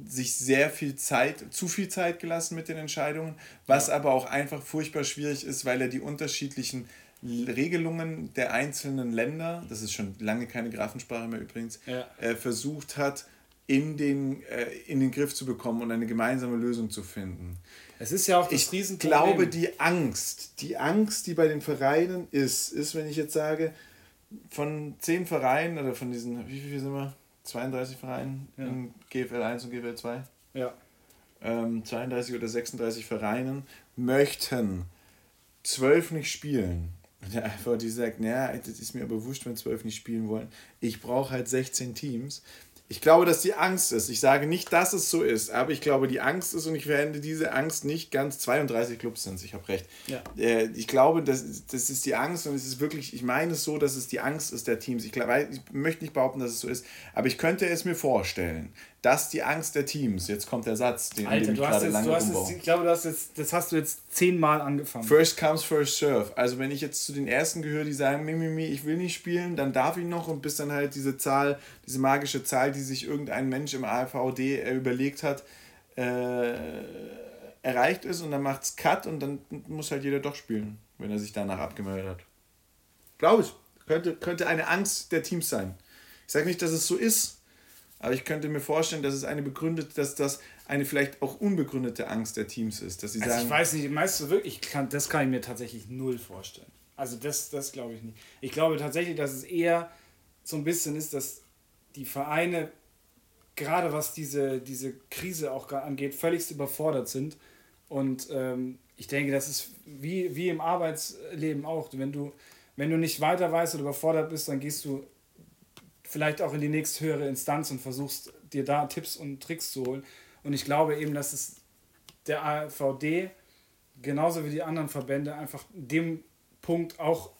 sich sehr viel Zeit, zu viel Zeit gelassen mit den Entscheidungen, was ja. aber auch einfach furchtbar schwierig ist, weil er die unterschiedlichen Regelungen der einzelnen Länder, das ist schon lange keine Grafensprache mehr übrigens, ja. äh, versucht hat, in den, äh, in den Griff zu bekommen und eine gemeinsame Lösung zu finden. Es ist ja auch das ich glaube, die Angst, die Angst, die bei den Vereinen ist, ist, wenn ich jetzt sage, von zehn Vereinen oder von diesen, wie viel sind wir? 32 Vereinen ja. in GFL 1 und GFL 2? Ja. Ähm, 32 oder 36 Vereinen möchten zwölf nicht spielen. Und der einfach die sagt, naja, das ist mir aber wurscht, wenn zwölf nicht spielen wollen. Ich brauche halt 16 Teams. Ich glaube, dass die Angst ist. Ich sage nicht, dass es so ist, aber ich glaube, die Angst ist und ich werde diese Angst nicht ganz 32 Clubs sind. Ich habe recht. Ja. Äh, ich glaube, das, das ist die Angst und es ist wirklich, ich meine es so, dass es die Angst ist der Teams. Ich, glaube, ich möchte nicht behaupten, dass es so ist, aber ich könnte es mir vorstellen, dass die Angst der Teams, jetzt kommt der Satz, den, Alter, den ich gerade lange du hast jetzt, Ich glaube, du hast jetzt, das hast du jetzt zehnmal angefangen. First comes, first serve. Also wenn ich jetzt zu den Ersten gehöre, die sagen, Mimimi, ich will nicht spielen, dann darf ich noch und bis dann halt diese Zahl, diese magische Zahl, die sich irgendein Mensch im AVD äh, überlegt hat, äh, erreicht ist und dann macht es Cut und dann muss halt jeder doch spielen, wenn er sich danach abgemeldet hat. Glaube ich. Könnte, könnte eine Angst der Teams sein. Ich sage nicht, dass es so ist, aber ich könnte mir vorstellen, dass es eine begründet, dass das eine vielleicht auch unbegründete Angst der Teams ist. Dass sie also sagen, ich weiß nicht, meinst du wirklich, kann, das kann ich mir tatsächlich null vorstellen. Also das, das glaube ich nicht. Ich glaube tatsächlich, dass es eher so ein bisschen ist, dass die Vereine, gerade was diese, diese Krise auch angeht, völlig überfordert sind. Und ähm, ich denke, das ist wie, wie im Arbeitsleben auch. Wenn du, wenn du nicht weiter weißt oder überfordert bist, dann gehst du vielleicht auch in die nächste höhere Instanz und versuchst dir da Tipps und Tricks zu holen. Und ich glaube eben, dass es der AVD genauso wie die anderen Verbände einfach in dem Punkt auch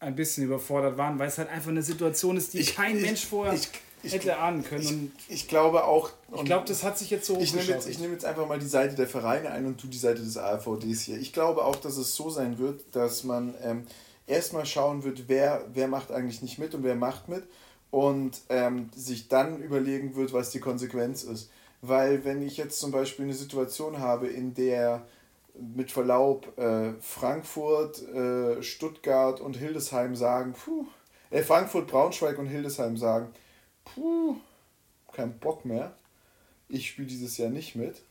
ein bisschen überfordert waren, weil es halt einfach eine Situation ist, die ich, kein ich, Mensch vorher ich, ich, hätte ahnen können. Ich, glaube auch. Ich glaube, das hat sich jetzt so. Ich nehme jetzt, nehm jetzt einfach mal die Seite der Vereine ein und tu die Seite des AVDs hier. Ich glaube auch, dass es so sein wird, dass man ähm, erstmal schauen wird, wer, wer macht eigentlich nicht mit und wer macht mit und ähm, sich dann überlegen wird, was die Konsequenz ist. Weil wenn ich jetzt zum Beispiel eine Situation habe, in der mit Verlaub äh, Frankfurt, äh, Stuttgart und Hildesheim sagen, puh, äh, Frankfurt, Braunschweig und Hildesheim sagen, puh, kein Bock mehr, ich spiele dieses Jahr nicht mit.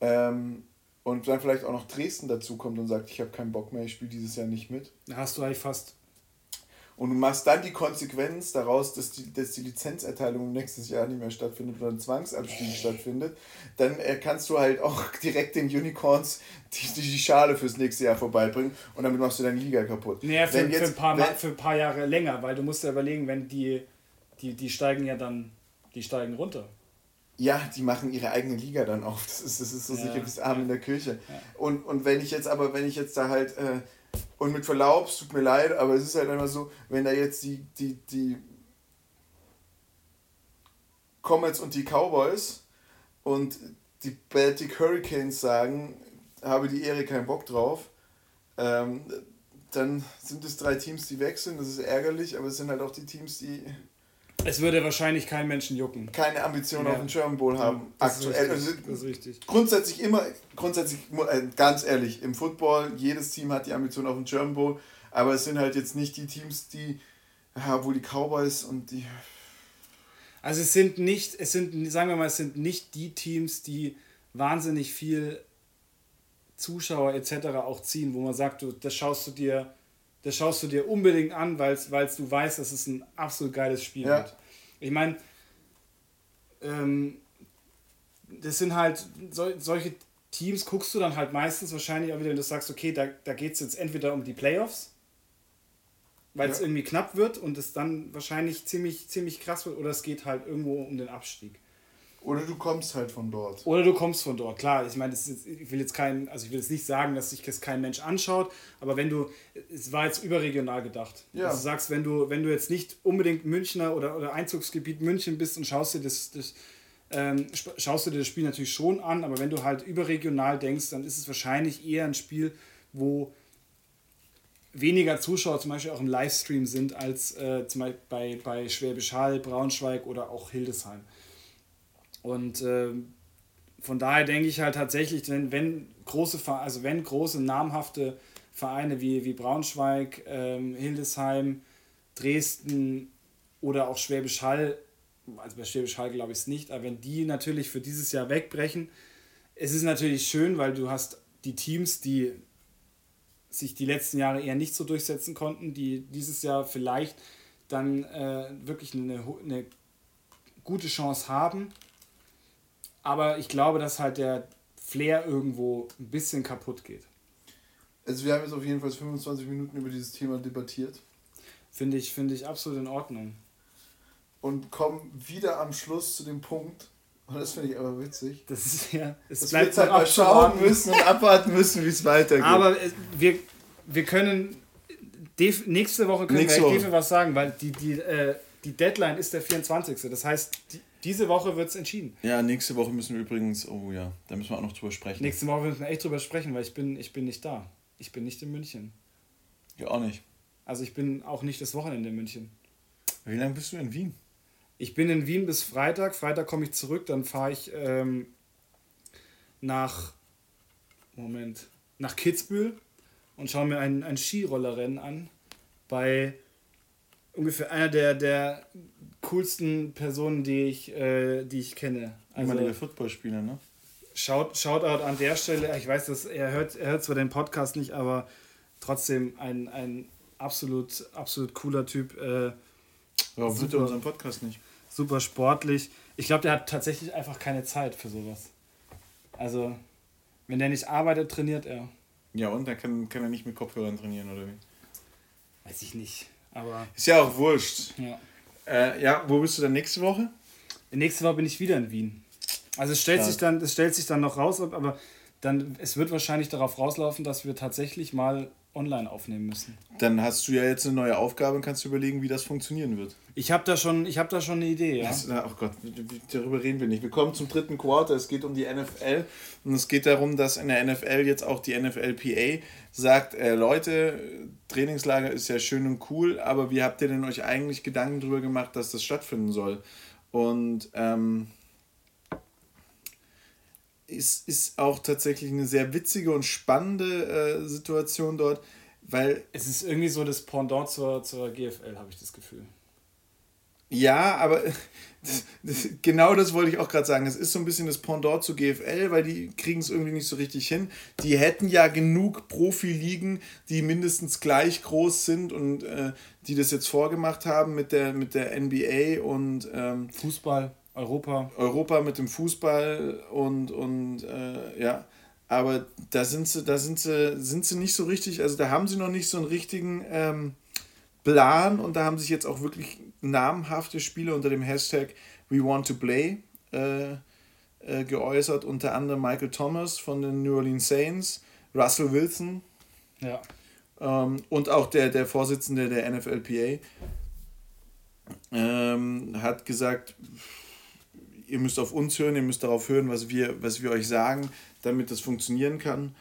Ähm, und dann vielleicht auch noch Dresden dazu kommt und sagt, ich habe keinen Bock mehr, ich spiele dieses Jahr nicht mit. Da hast du eigentlich fast und du machst dann die Konsequenz daraus, dass die, dass die Lizenzerteilung nächstes Jahr nicht mehr stattfindet oder ein Zwangsabstieg stattfindet, dann äh, kannst du halt auch direkt den Unicorns die, die, Schale fürs nächste Jahr vorbeibringen und damit machst du deine Liga kaputt. Naja, für, jetzt, für, ein paar, wenn, für ein paar Jahre länger, weil du musst ja überlegen, wenn die, die, die steigen ja dann, die steigen runter. Ja, die machen ihre eigene Liga dann auf. Das ist, das ist so ja, sicher bis Abend ja. in der Kirche. Ja. Und, und wenn ich jetzt aber, wenn ich jetzt da halt äh, und mit Verlaub, es tut mir leid, aber es ist halt einfach so, wenn da jetzt die, die, die Comets und die Cowboys und die Baltic Hurricanes sagen, habe die Ehre keinen Bock drauf, ähm, dann sind es drei Teams, die wechseln. Das ist ärgerlich, aber es sind halt auch die Teams, die es würde wahrscheinlich keinen Menschen jucken. Keine Ambition ja. auf den German Bowl haben. Das aktuell. Ist richtig. das ist richtig. Grundsätzlich immer, grundsätzlich, äh, ganz ehrlich, im Football, jedes Team hat die Ambition auf den German Bowl, aber es sind halt jetzt nicht die Teams, die, ja, wohl die Cowboys und die. Also es sind nicht, es sind, sagen wir mal, es sind nicht die Teams, die wahnsinnig viel Zuschauer etc. auch ziehen, wo man sagt, du, das schaust du dir das schaust du dir unbedingt an, weil du weißt, dass es ein absolut geiles Spiel ja. wird. Ich meine, ähm, das sind halt so, solche Teams, guckst du dann halt meistens wahrscheinlich auch wieder, wenn du sagst, okay, da, da geht es jetzt entweder um die Playoffs, weil es ja. irgendwie knapp wird und es dann wahrscheinlich ziemlich, ziemlich krass wird, oder es geht halt irgendwo um den Abstieg. Oder du kommst halt von dort. Oder du kommst von dort, klar. Ich meine, ich will jetzt kein, also ich will jetzt nicht sagen, dass sich das kein Mensch anschaut, aber wenn du, es war jetzt überregional gedacht. Ja. Also du sagst, wenn du, wenn du jetzt nicht unbedingt Münchner oder, oder Einzugsgebiet München bist und schaust dir das, das ähm, schaust du dir das Spiel natürlich schon an, aber wenn du halt überregional denkst, dann ist es wahrscheinlich eher ein Spiel, wo weniger Zuschauer zum Beispiel auch im Livestream sind als äh, zum Beispiel bei, bei Schwäbisch Hall, Braunschweig oder auch Hildesheim. Und äh, von daher denke ich halt tatsächlich, wenn, wenn große, also wenn große namhafte Vereine wie, wie Braunschweig, ähm, Hildesheim, Dresden oder auch Schwäbisch Hall, also bei Schwäbisch Hall glaube ich es nicht, aber wenn die natürlich für dieses Jahr wegbrechen, es ist natürlich schön, weil du hast die Teams, die sich die letzten Jahre eher nicht so durchsetzen konnten, die dieses Jahr vielleicht dann äh, wirklich eine, eine gute Chance haben aber ich glaube, dass halt der Flair irgendwo ein bisschen kaputt geht. Also wir haben jetzt auf jeden Fall 25 Minuten über dieses Thema debattiert. Finde ich, finde ich absolut in Ordnung. Und kommen wieder am Schluss zu dem Punkt, und das finde ich aber witzig. Das ist ja. Es dass bleibt wir jetzt halt mal schauen müssen und abwarten müssen, wie es weitergeht. Aber wir, wir können. nächste Woche können nächste wir Woche. was sagen, weil die, die, äh, die Deadline ist der 24. Das heißt, die, diese Woche wird es entschieden. Ja, nächste Woche müssen wir übrigens, oh ja, da müssen wir auch noch drüber sprechen. Nächste Woche müssen wir echt drüber sprechen, weil ich bin, ich bin nicht da. Ich bin nicht in München. Ja, auch nicht. Also ich bin auch nicht das Wochenende in München. Wie lange bist du in Wien? Ich bin in Wien bis Freitag. Freitag komme ich zurück, dann fahre ich ähm, nach Moment, nach Kitzbühel und schaue mir ein, ein Skirollerrennen an bei ungefähr einer der, der coolsten Personen, die ich, äh, die ich kenne. Also, Ehemaliger Footballspieler, ne? Schaut, Shoutout an der Stelle. Ich weiß, dass er hört, er hört zwar den Podcast nicht, aber trotzdem ein, ein absolut, absolut cooler Typ. Äh, Warum hört er unseren Podcast nicht? Super sportlich. Ich glaube, der hat tatsächlich einfach keine Zeit für sowas. Also, wenn der nicht arbeitet, trainiert er. Ja, und dann kann, kann er nicht mit Kopfhörern trainieren, oder wie? Weiß ich nicht. Aber ist ja auch wurscht. Ja. Äh, ja, wo bist du dann nächste Woche? Nächste Woche bin ich wieder in Wien. Also es stellt, sich dann, es stellt sich dann noch raus, aber dann, es wird wahrscheinlich darauf rauslaufen, dass wir tatsächlich mal online aufnehmen müssen. Dann hast du ja jetzt eine neue Aufgabe und kannst überlegen, wie das funktionieren wird. Ich habe da, schon, hab da schon eine Idee, ja. Das, oh Gott, darüber reden wir nicht. Wir kommen zum dritten Quarter, es geht um die NFL und es geht darum, dass in der NFL jetzt auch die NFLPA sagt, äh, Leute, Trainingslager ist ja schön und cool, aber wie habt ihr denn euch eigentlich Gedanken darüber gemacht, dass das stattfinden soll? Und ähm, es ist auch tatsächlich eine sehr witzige und spannende äh, Situation dort, weil... Es ist irgendwie so das Pendant zur, zur GFL, habe ich das Gefühl. Ja, aber das, das, genau das wollte ich auch gerade sagen. Es ist so ein bisschen das Pendant zu GFL, weil die kriegen es irgendwie nicht so richtig hin. Die hätten ja genug Profiligen, die mindestens gleich groß sind und äh, die das jetzt vorgemacht haben mit der, mit der NBA und ähm, Fußball, Europa. Europa mit dem Fußball und, und äh, ja. Aber da sind sie, da sind sie, sind sie nicht so richtig, also da haben sie noch nicht so einen richtigen ähm, Plan und da haben sich jetzt auch wirklich namhafte Spieler unter dem Hashtag We Want to Play äh, äh, geäußert, unter anderem Michael Thomas von den New Orleans Saints, Russell Wilson ja. ähm, und auch der, der Vorsitzende der NFLPA ähm, hat gesagt, ihr müsst auf uns hören, ihr müsst darauf hören, was wir, was wir euch sagen, damit das funktionieren kann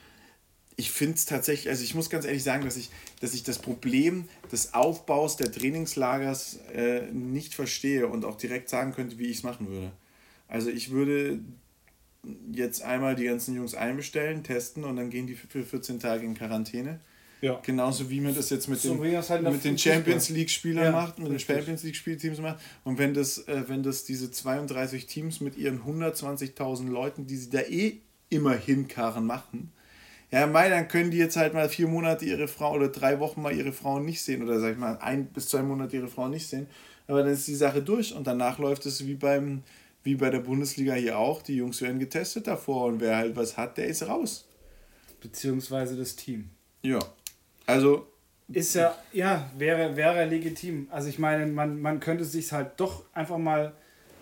ich finde es tatsächlich, also ich muss ganz ehrlich sagen, dass ich, dass ich das Problem des Aufbaus der Trainingslagers äh, nicht verstehe und auch direkt sagen könnte, wie ich es machen würde. Also ich würde jetzt einmal die ganzen Jungs einbestellen, testen und dann gehen die für 14 Tage in Quarantäne. Ja. Genauso wie man das jetzt mit, so, den, halt mit den Champions League-Spielern ja, macht, mit richtig. den Champions League-Spielteams macht. Und wenn das, äh, wenn das diese 32 Teams mit ihren 120.000 Leuten, die sie da eh immer hinkarren, machen, Ja, Mai, dann können die jetzt halt mal vier Monate ihre Frau oder drei Wochen mal ihre Frau nicht sehen oder sag ich mal ein bis zwei Monate ihre Frau nicht sehen. Aber dann ist die Sache durch und danach läuft es wie beim wie bei der Bundesliga hier auch. Die Jungs werden getestet davor und wer halt was hat, der ist raus. Beziehungsweise das Team. Ja. Also. Ist ja, ja, wäre, wäre legitim. Also ich meine, man, man könnte sich halt doch einfach mal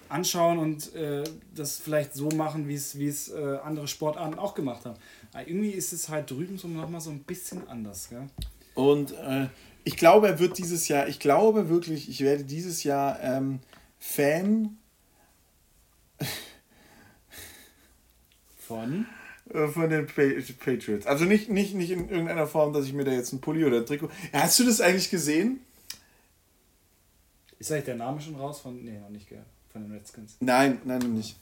anschauen und äh, das vielleicht so machen, wie es, wie es äh, andere Sportarten auch gemacht haben. Aber irgendwie ist es halt drüben so nochmal so ein bisschen anders. Gell? Und äh, ich glaube, er wird dieses Jahr, ich glaube wirklich, ich werde dieses Jahr ähm, Fan von? Äh, von den Patriots. Also nicht, nicht, nicht in irgendeiner Form, dass ich mir da jetzt ein Pulli oder ein Trikot. Hast du das eigentlich gesehen? Ist eigentlich der Name schon raus von. Nee, noch nicht, gell? Von den Redskins. Nein, nein, noch nicht.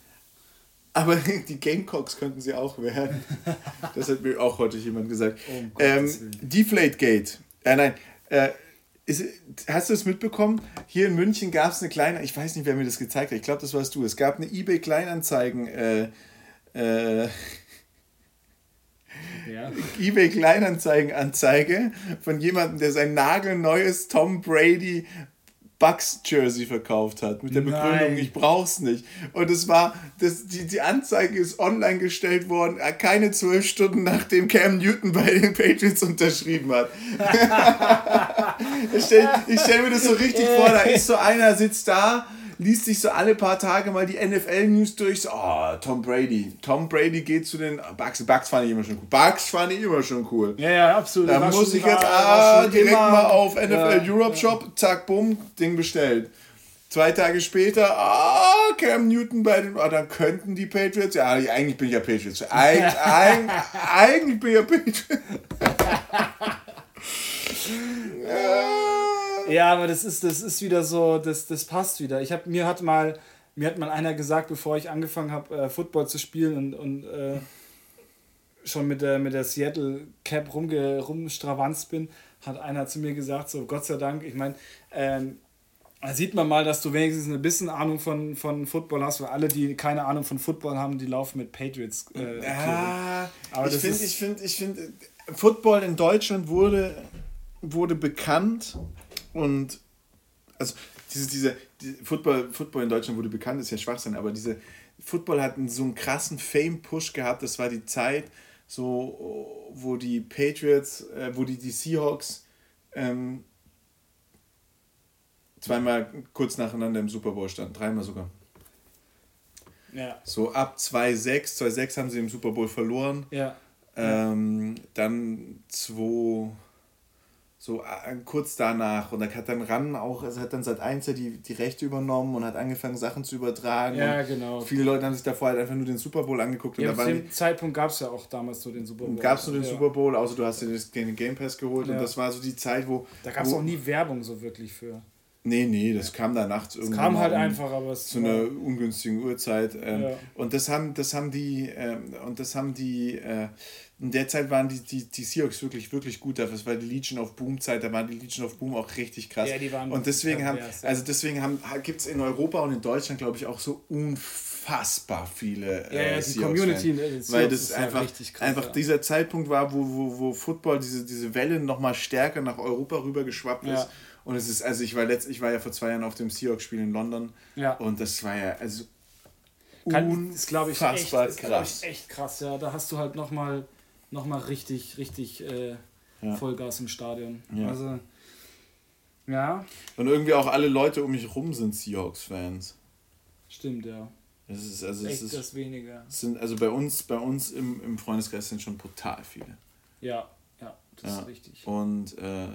Aber die Gamecocks könnten sie auch werden. das hat mir auch heute jemand gesagt. Oh, ähm, Deflategate. Äh, nein, äh, ist, hast du es mitbekommen? Hier in München gab es eine kleine, ich weiß nicht, wer mir das gezeigt hat, ich glaube, das warst du. Es gab eine eBay Kleinanzeigen, äh, äh, ja. eBay Kleinanzeigen Anzeige von jemandem, der sein nagelneues Tom Brady Bucks Jersey verkauft hat mit der Begründung, Nein. ich brauch's nicht. Und es war, das, die, die Anzeige ist online gestellt worden, äh, keine zwölf Stunden nachdem Cam Newton bei den Patriots unterschrieben hat. ich stelle stell mir das so richtig vor, da ist so einer, sitzt da liest sich so alle paar Tage mal die NFL-News durch. So, oh, Tom Brady. Tom Brady geht zu den Bucks. Bucks fand ich immer schon cool. Bucks fand ich immer schon cool. Ja, ja, absolut. Da muss ich jetzt ah, direkt mal auf NFL ja, Europe Shop, zack, bumm, Ding bestellt. Zwei Tage später, ah, Cam Newton bei den, ah, dann könnten die Patriots, ja, eigentlich bin ich ja Patriots. Eig, eig, eigentlich bin ich ja Patriots. ja. Ja, aber das ist, das ist wieder so, das, das passt wieder. Ich hab, mir hat mal, mir hat mal einer gesagt, bevor ich angefangen habe, äh, Football zu spielen und, und äh, schon mit der, mit der Seattle Cap rumge, rumstravanzt bin, hat einer zu mir gesagt, so Gott sei Dank, ich meine, ähm, da sieht man mal, dass du wenigstens ein bisschen Ahnung von, von Football hast, weil alle, die keine Ahnung von Football haben, die laufen mit Patriots. Äh, ja, aber ich finde, ich finde, ich finde, Football in Deutschland wurde, wurde bekannt und also diese, diese, diese Football, Football in Deutschland wurde bekannt, ist ja Schwachsinn, aber diese Football hat so einen krassen Fame-Push gehabt. Das war die Zeit, so, wo die Patriots, äh, wo die, die Seahawks ähm, zweimal kurz nacheinander im Super Bowl standen, dreimal sogar. Ja. So ab 2-6, 2-6 haben sie im Super Bowl verloren. Ja. Ähm, dann 2 so äh, kurz danach und er hat dann ran auch, also hat dann seit eins die, die Rechte übernommen und hat angefangen Sachen zu übertragen. Ja, genau. Viele Leute haben sich davor halt einfach nur den Super Bowl angeguckt. Ja, und zu dem Zeitpunkt gab es ja auch damals so den Super Bowl. Gab es nur den ja. Super Bowl, außer du hast dir den Game Pass geholt ja. und das war so die Zeit, wo... Da gab es auch nie Werbung so wirklich für. Nee, nee, das kam da nachts irgendwie. Es kam halt um, einfach, aber es zu einer ungünstigen Uhrzeit. Ähm, ja. Und das haben, das haben die, ähm, und das haben die, äh, in der Zeit waren die, die, die Seahawks wirklich, wirklich gut. Das war die Legion of Boom Zeit, da waren die Legion of Boom auch richtig krass. Ja, die waren und deswegen haben, also deswegen haben, gibt es in Europa und in Deutschland, glaube ich, auch so unfassbar viele äh, ja, ja, die Community, weil das einfach, krass, einfach ja. dieser Zeitpunkt war, wo, wo, wo Football diese, diese Welle nochmal stärker nach Europa rüber geschwappt ist. Und es ist, also ich war letzt, ich war ja vor zwei Jahren auf dem Seahawks-Spiel in London. Ja. Und das war ja, also Kann, ist, glaube ich, echt. Ist, ich, echt krass, ja. Da hast du halt nochmal noch mal richtig, richtig äh, ja. Vollgas im Stadion. Ja. Also, ja. Und irgendwie auch alle Leute um mich rum sind Seahawks-Fans. Stimmt, ja. Es ist, also Echt es ist, das weniger. Sind, also bei uns, bei uns im, im Freundeskreis sind schon brutal viele. Ja, ja, das ja. ist richtig. Und äh,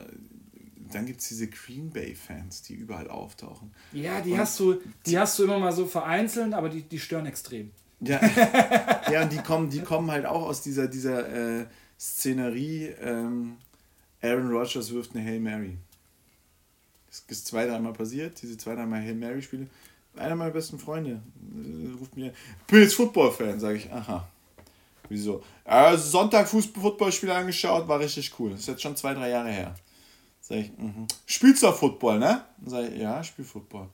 dann gibt es diese Green Bay-Fans, die überall auftauchen. Ja, die hast du, die hast du immer mal so vereinzelt, aber die, die stören extrem. Ja, ja und die kommen, die kommen halt auch aus dieser, dieser äh, Szenerie, ähm, Aaron Rodgers wirft eine Hail Mary. Das ist zwei, dreimal passiert, diese zwei, dreimal Hail Mary-Spiele. Einer meiner besten Freunde äh, ruft mir, ich bin jetzt Football-Fan, sage ich, aha. Wieso? Also Sonntag Fußball-Footballspiel angeschaut, war richtig cool. Das ist jetzt schon zwei, drei Jahre her. Sag ich, mhm. Spielst du Football, ne? Sag ich, ja, spiel Football.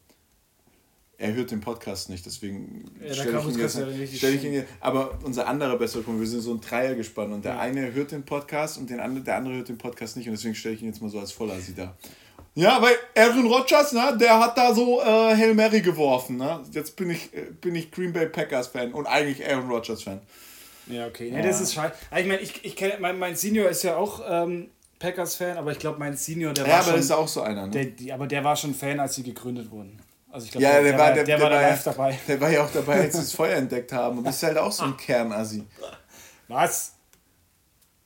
Er hört den Podcast nicht, deswegen Ja, stelle ich ihn jetzt. ja Stell ich ihn jetzt aber unser anderer bester Kumpel, wir sind so ein Dreier gespannt und der Ja. eine hört den Podcast und den andere, der andere hört den Podcast nicht und deswegen stelle ich ihn jetzt mal so als Vollasi da. Ja, weil Aaron Rodgers, ne, der hat da so äh, Hail Mary geworfen. Ne? Jetzt bin ich, äh, bin ich Green Bay Packers Fan und eigentlich Aaron Rodgers Fan. Ja, okay. Nee, das ist scheiße. Ich meine, ich, ich kenne, mein, mein Senior ist ja auch ähm, Packers-Fan, aber ich glaube, mein Senior, der Ja, war aber schon. das ist auch so einer. Ne? der, die, aber der war schon Fan, als sie gegründet wurden. Also ich glaube, ja, der, war, der, der war da ja- live dabei. Der war ja auch dabei, als sie das Feuer entdeckt haben. Und das ist halt auch so ein Kernassi. Was?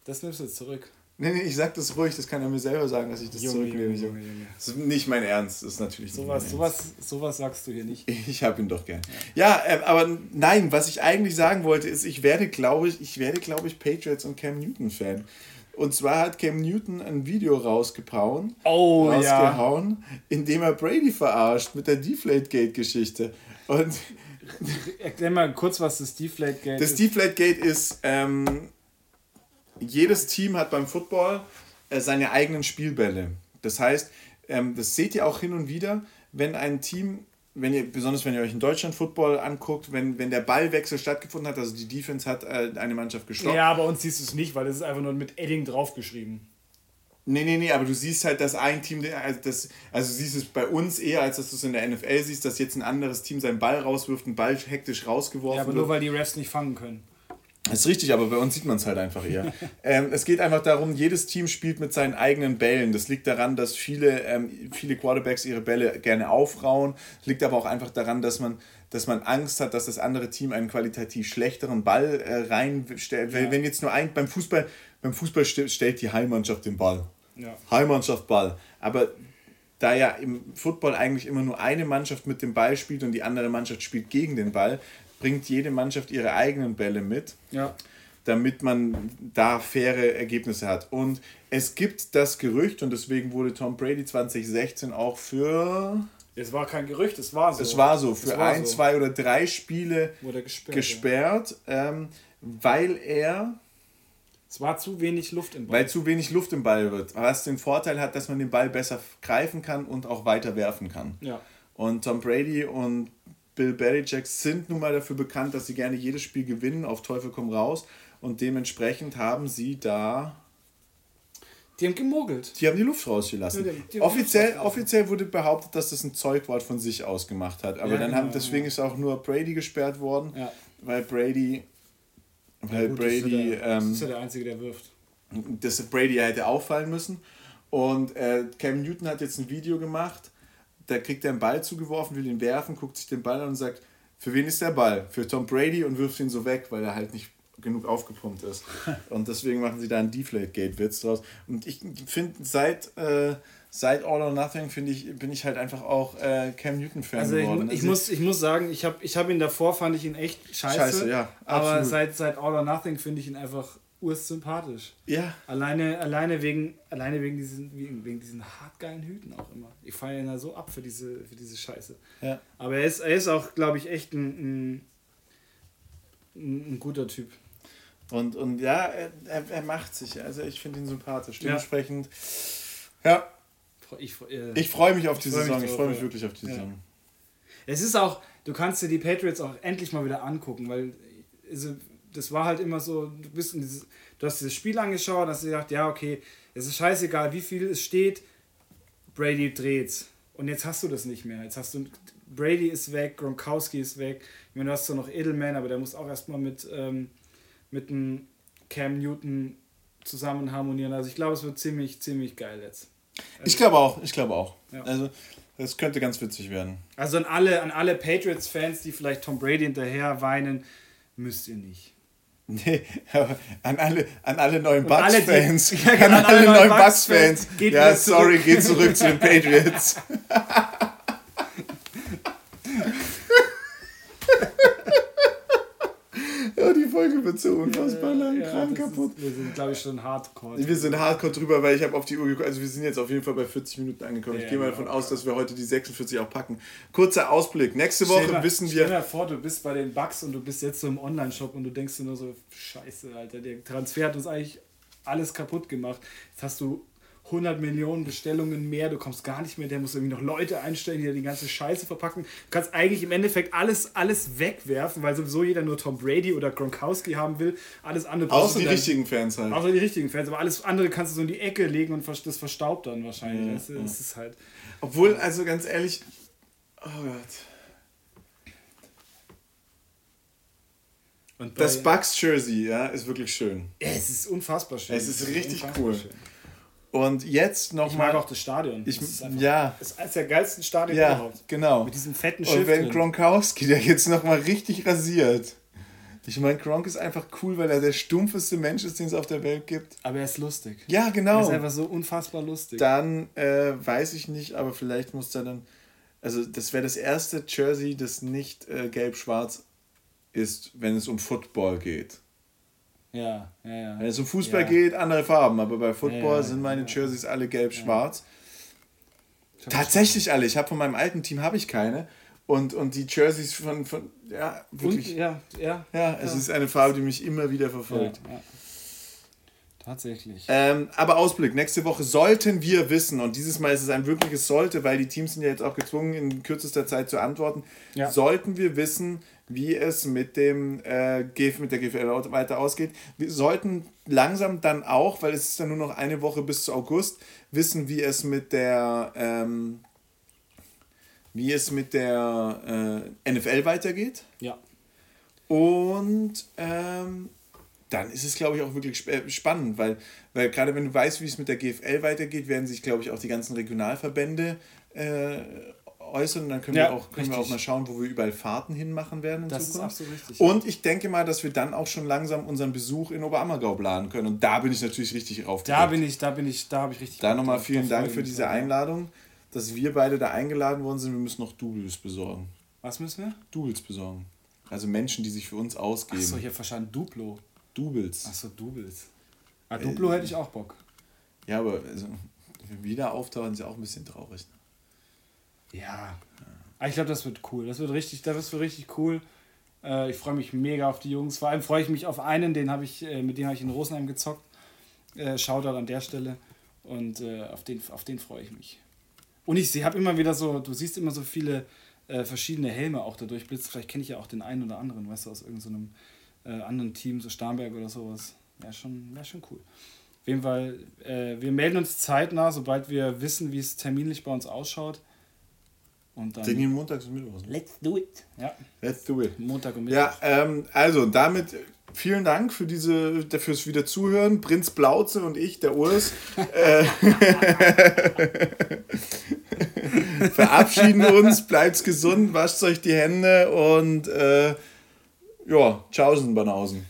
Das nimmst du jetzt zurück. Nee, nee, ich sag das ruhig, das kann er mir selber sagen, dass ich das Junge, zurücknehme. Junge, Junge. Das ist nicht mein Ernst, das ist natürlich nicht Sowas, mein sowas, sowas sagst du hier nicht. Ich habe ihn doch gern. Ja, äh, aber nein, was ich eigentlich sagen wollte, ist, ich werde, glaube ich, ich werde, glaube ich, Patriots und Cam Newton Fan. Und zwar hat Cam Newton ein Video rausgehauen, Oh ja. rausgehauen, in dem er Brady verarscht mit der Deflategate-Geschichte. Und Erklär mal kurz, was das Deflate-Gate Das ist. Deflategate ist, ähm, jedes Team hat beim Football äh, seine eigenen Spielbälle. Das heißt, ähm, das seht ihr auch hin und wieder, wenn ein Team, wenn ihr, besonders wenn ihr euch in Deutschland Football anguckt, wenn, wenn der Ballwechsel stattgefunden hat, also die Defense hat äh, eine Mannschaft gestoppt. Ja, bei uns siehst du es nicht, weil das ist einfach nur mit Edding draufgeschrieben. Nee, nee, nee, aber du siehst halt, dass ein Team, also, das, also du siehst es bei uns eher, als dass du es in der NFL siehst, dass jetzt ein anderes Team seinen Ball rauswirft, einen Ball hektisch rausgeworfen Ja, aber wird. nur weil die Refs nicht fangen können. Das ist richtig, aber bei uns sieht man es halt einfach eher. ähm, es geht einfach darum, jedes Team spielt mit seinen eigenen Bällen. Das liegt daran, dass viele, ähm, viele Quarterbacks ihre Bälle gerne aufrauen. Es liegt aber auch einfach daran, dass man, dass man Angst hat, dass das andere Team einen qualitativ schlechteren Ball äh, reinstellt. Weil Wenn jetzt nur ein, beim Fußball, beim Fußball st stellt die Heimmannschaft den Ball. Ja. Heimmannschaft Ball. Aber da ja im Football eigentlich immer nur eine Mannschaft mit dem Ball spielt und die andere Mannschaft spielt gegen den Ball, bringt jede Mannschaft ihre eigenen Bälle mit Ja. damit man da faire Ergebnisse hat. Und es gibt das Gerücht, und deswegen wurde Tom Brady 2016 auch für, Es war kein Gerücht, es war so. es war so, für war ein, so. zwei oder drei Spiele Wurde gesperrt. gesperrt, ähm, weil er, Es war zu wenig Luft im Ball. weil zu wenig Luft im Ball wird, was den Vorteil hat, dass man den Ball besser greifen kann und auch weiter werfen kann. Ja. Und Tom Brady und Bill Belichick sind nun mal dafür bekannt, dass sie gerne jedes Spiel gewinnen, auf Teufel komm raus. Und dementsprechend haben sie da Die haben gemogelt. Die haben die Luft rausgelassen. Ja, die- die offiziell, rausgelassen. offiziell wurde behauptet, dass das ein Zeugwort von sich aus gemacht hat. Aber Ja, dann genau, haben, deswegen ist auch nur Brady gesperrt worden, Ja. weil Brady, weil Gut, das ist ja Brady, der, das ähm, ist ja der Einzige, der wirft. dass Brady hätte auffallen müssen. Und äh, Cam Newton hat jetzt ein Video gemacht, da kriegt er einen Ball zugeworfen, will ihn werfen, guckt sich den Ball an und sagt, für wen ist der Ball? Für Tom Brady und wirft ihn so weg, weil er halt nicht genug aufgepumpt ist. Und deswegen machen sie da einen Deflate-Gate-Witz draus. Und ich finde, seit, äh, seit All or Nothing finde ich, bin ich halt einfach auch äh, Cam Newton-Fan Also ich, geworden. ich, muss, ich muss sagen, ich habe ich hab ihn davor, fand ich ihn echt scheiße. Scheiße, ja, Aber seit, seit All or Nothing finde ich ihn einfach ursympathisch. Ja, Alleine, alleine, wegen, alleine wegen, diesen, wegen, wegen diesen hartgeilen Hüten auch immer. Ich feiere ihn da so ab für diese, für diese Scheiße. ja. Aber er ist, er ist auch, glaube ich, echt ein, ein, ein, guter Typ. Und, und ja, er, er, macht sich. Also ich finde ihn sympathisch. Dementsprechend, ja, Ich, äh, Ich freue mich auf die freu Saison. Ich freue mich wirklich auf die. Saison. Es ist auch, du kannst dir die Patriots auch endlich mal wieder angucken, weil also, das war halt immer so, du bist in dieses, du hast dieses Spiel angeschaut, hast dir gedacht, ja, okay, es ist scheißegal, wie viel es steht, Brady dreht's. Und jetzt hast du das nicht mehr. Jetzt hast du, Brady ist weg, Gronkowski ist weg. Ich meine, du hast zwar noch Edelman, aber der muss auch erstmal mit, ähm, mit einem Cam Newton zusammen harmonieren. Also ich glaube, es wird ziemlich, ziemlich geil jetzt. Ich glaube auch. Ich glaube auch. Ja. Also, das könnte ganz witzig werden. Also an alle, an alle Patriots-Fans, die vielleicht Tom Brady hinterher weinen, müsst ihr nicht. Nee, aber an alle, an alle neuen alle, Bucks-Fans. Ja, genau, an alle neuen Bucks-Fans. Ja, sorry, geht zurück zu den Patriots. ja, wird so unfassbar lang, Ja, krank das kaputt. Ist, wir sind, glaube ich, schon hardcore. Wir sind hardcore drüber, weil ich habe auf die Uhr geguckt. Also wir sind jetzt auf jeden Fall bei 40 Minuten angekommen. ich Ja, gehe mal davon aus, dass wir heute die 46 auch packen. Kurzer Ausblick. Nächste Stell Woche mal- wissen Stell wir. dir vor, du bist bei den Bucks und du bist jetzt so im Online-Shop und du denkst dir nur so, scheiße, Alter, der Transfer hat uns eigentlich alles kaputt gemacht. Jetzt hast du 100 Millionen Bestellungen mehr, du kommst gar nicht mehr, der muss irgendwie noch Leute einstellen, die die ganze Scheiße verpacken. Du kannst eigentlich im Endeffekt alles, alles wegwerfen, weil sowieso jeder nur Tom Brady oder Gronkowski haben will. Alles andere Außer die dann, richtigen Fans halt. Außer die richtigen Fans, aber alles andere kannst du so in die Ecke legen und das verstaubt dann wahrscheinlich. Ja, das, ja. das ist halt. Obwohl, also ganz ehrlich, oh Gott. Und das Bucks Jersey, ja, ist wirklich schön. Es ist unfassbar schön. Es ist richtig cool. Schön. Und jetzt nochmal. Ich mag auch das Stadion. Ich, das ist einfach, ja. Das ist eines der geilsten Stadien ja, überhaupt. Genau. Mit diesem fetten Schiff. Und wenn Gronkowski der jetzt nochmal richtig rasiert. Ich meine, Gronk ist einfach cool, weil er der stumpfeste Mensch ist, den es auf der Welt gibt. Aber er ist lustig. Ja, genau. Er ist einfach so unfassbar lustig. Dann äh, weiß ich nicht, aber vielleicht muss er dann. Also, das wäre das erste Jersey, das nicht äh, gelb-schwarz ist, wenn es um Football geht. Ja, ja, ja. Wenn es um Fußball ja. geht, andere Farben, aber bei Football ja, sind meine Jerseys alle gelb-schwarz. Tatsächlich alle. Ich habe von meinem alten Team habe ich keine. Und, und die Jerseys von, von ja, wirklich. Und, ja, ja. Ja, es ist eine Farbe, die mich immer wieder verfolgt. Tatsächlich. Ähm, aber Ausblick, nächste Woche sollten wir wissen, und dieses Mal ist es ein wirkliches Sollte, weil die Teams sind ja jetzt auch gezwungen, in kürzester Zeit zu antworten, sollten wir wissen, wie es mit, dem, äh, mit der GFL weiter ausgeht. Wir sollten langsam dann auch, weil es ist dann nur noch eine Woche bis zu August, wissen, wie es mit der, ähm, wie es mit der äh, NFL weitergeht. Ja. Und ähm, dann ist es, glaube ich, auch wirklich äh, spannend, weil, weil gerade wenn du weißt, wie es mit der GFL weitergeht, werden sich, glaube ich, auch die ganzen Regionalverbände äh, äußern und dann können, ja, wir, auch, können wir auch mal schauen, wo wir überall Fahrten hinmachen werden in das Zukunft. Ist absolut richtig. Und ich denke mal, dass wir dann auch schon langsam unseren Besuch in Oberammergau planen können und da bin ich natürlich richtig aufgeregt. Da bin ich, da bin ich, da habe ich richtig Da nochmal vielen Dank für diese Einladung, dass wir beide da eingeladen worden sind. Wir müssen noch Doubles besorgen. Was müssen wir? Doubles besorgen. Also Menschen, die sich für uns ausgeben. Achso, ich habe verstanden, Duplo. Doubles. Achso, Doubles. Ah, Duplo äh, hätte ich auch Bock. Ja, aber also, wieder auftauchen ist ja auch ein bisschen traurig. Ja. ja. Ich glaube, das wird cool. Das wird richtig, das wird richtig cool. Äh, ich freue mich mega auf die Jungs. Vor allem freue ich mich auf einen, den habe ich, äh, mit dem habe ich in Rosenheim gezockt. Äh, Shoutout an der Stelle. Und auf den, auf den freue ich mich. Und ich habe immer wieder so, du siehst immer so viele verschiedene Helme auch dadurch blitzt. Vielleicht kenne ich ja auch den einen oder anderen, weißt du, aus irgendeinem so anderen Team, so Starnberg oder sowas. Wäre schon, wär schon cool. Auf jeden Fall, wir melden uns zeitnah, sobald wir wissen, wie es terminlich bei uns ausschaut. Und dann. Den montags und mittwochs. Let's do it. Ja. Let's do it. Montag und Mittwoch. Ja, ähm, also damit vielen Dank für diese, fürs wieder zuhören. Prinz Blauze und ich, der Urs, äh, verabschieden uns. Bleibt gesund, wascht euch die Hände und äh, ja, tschaußen, Banausen.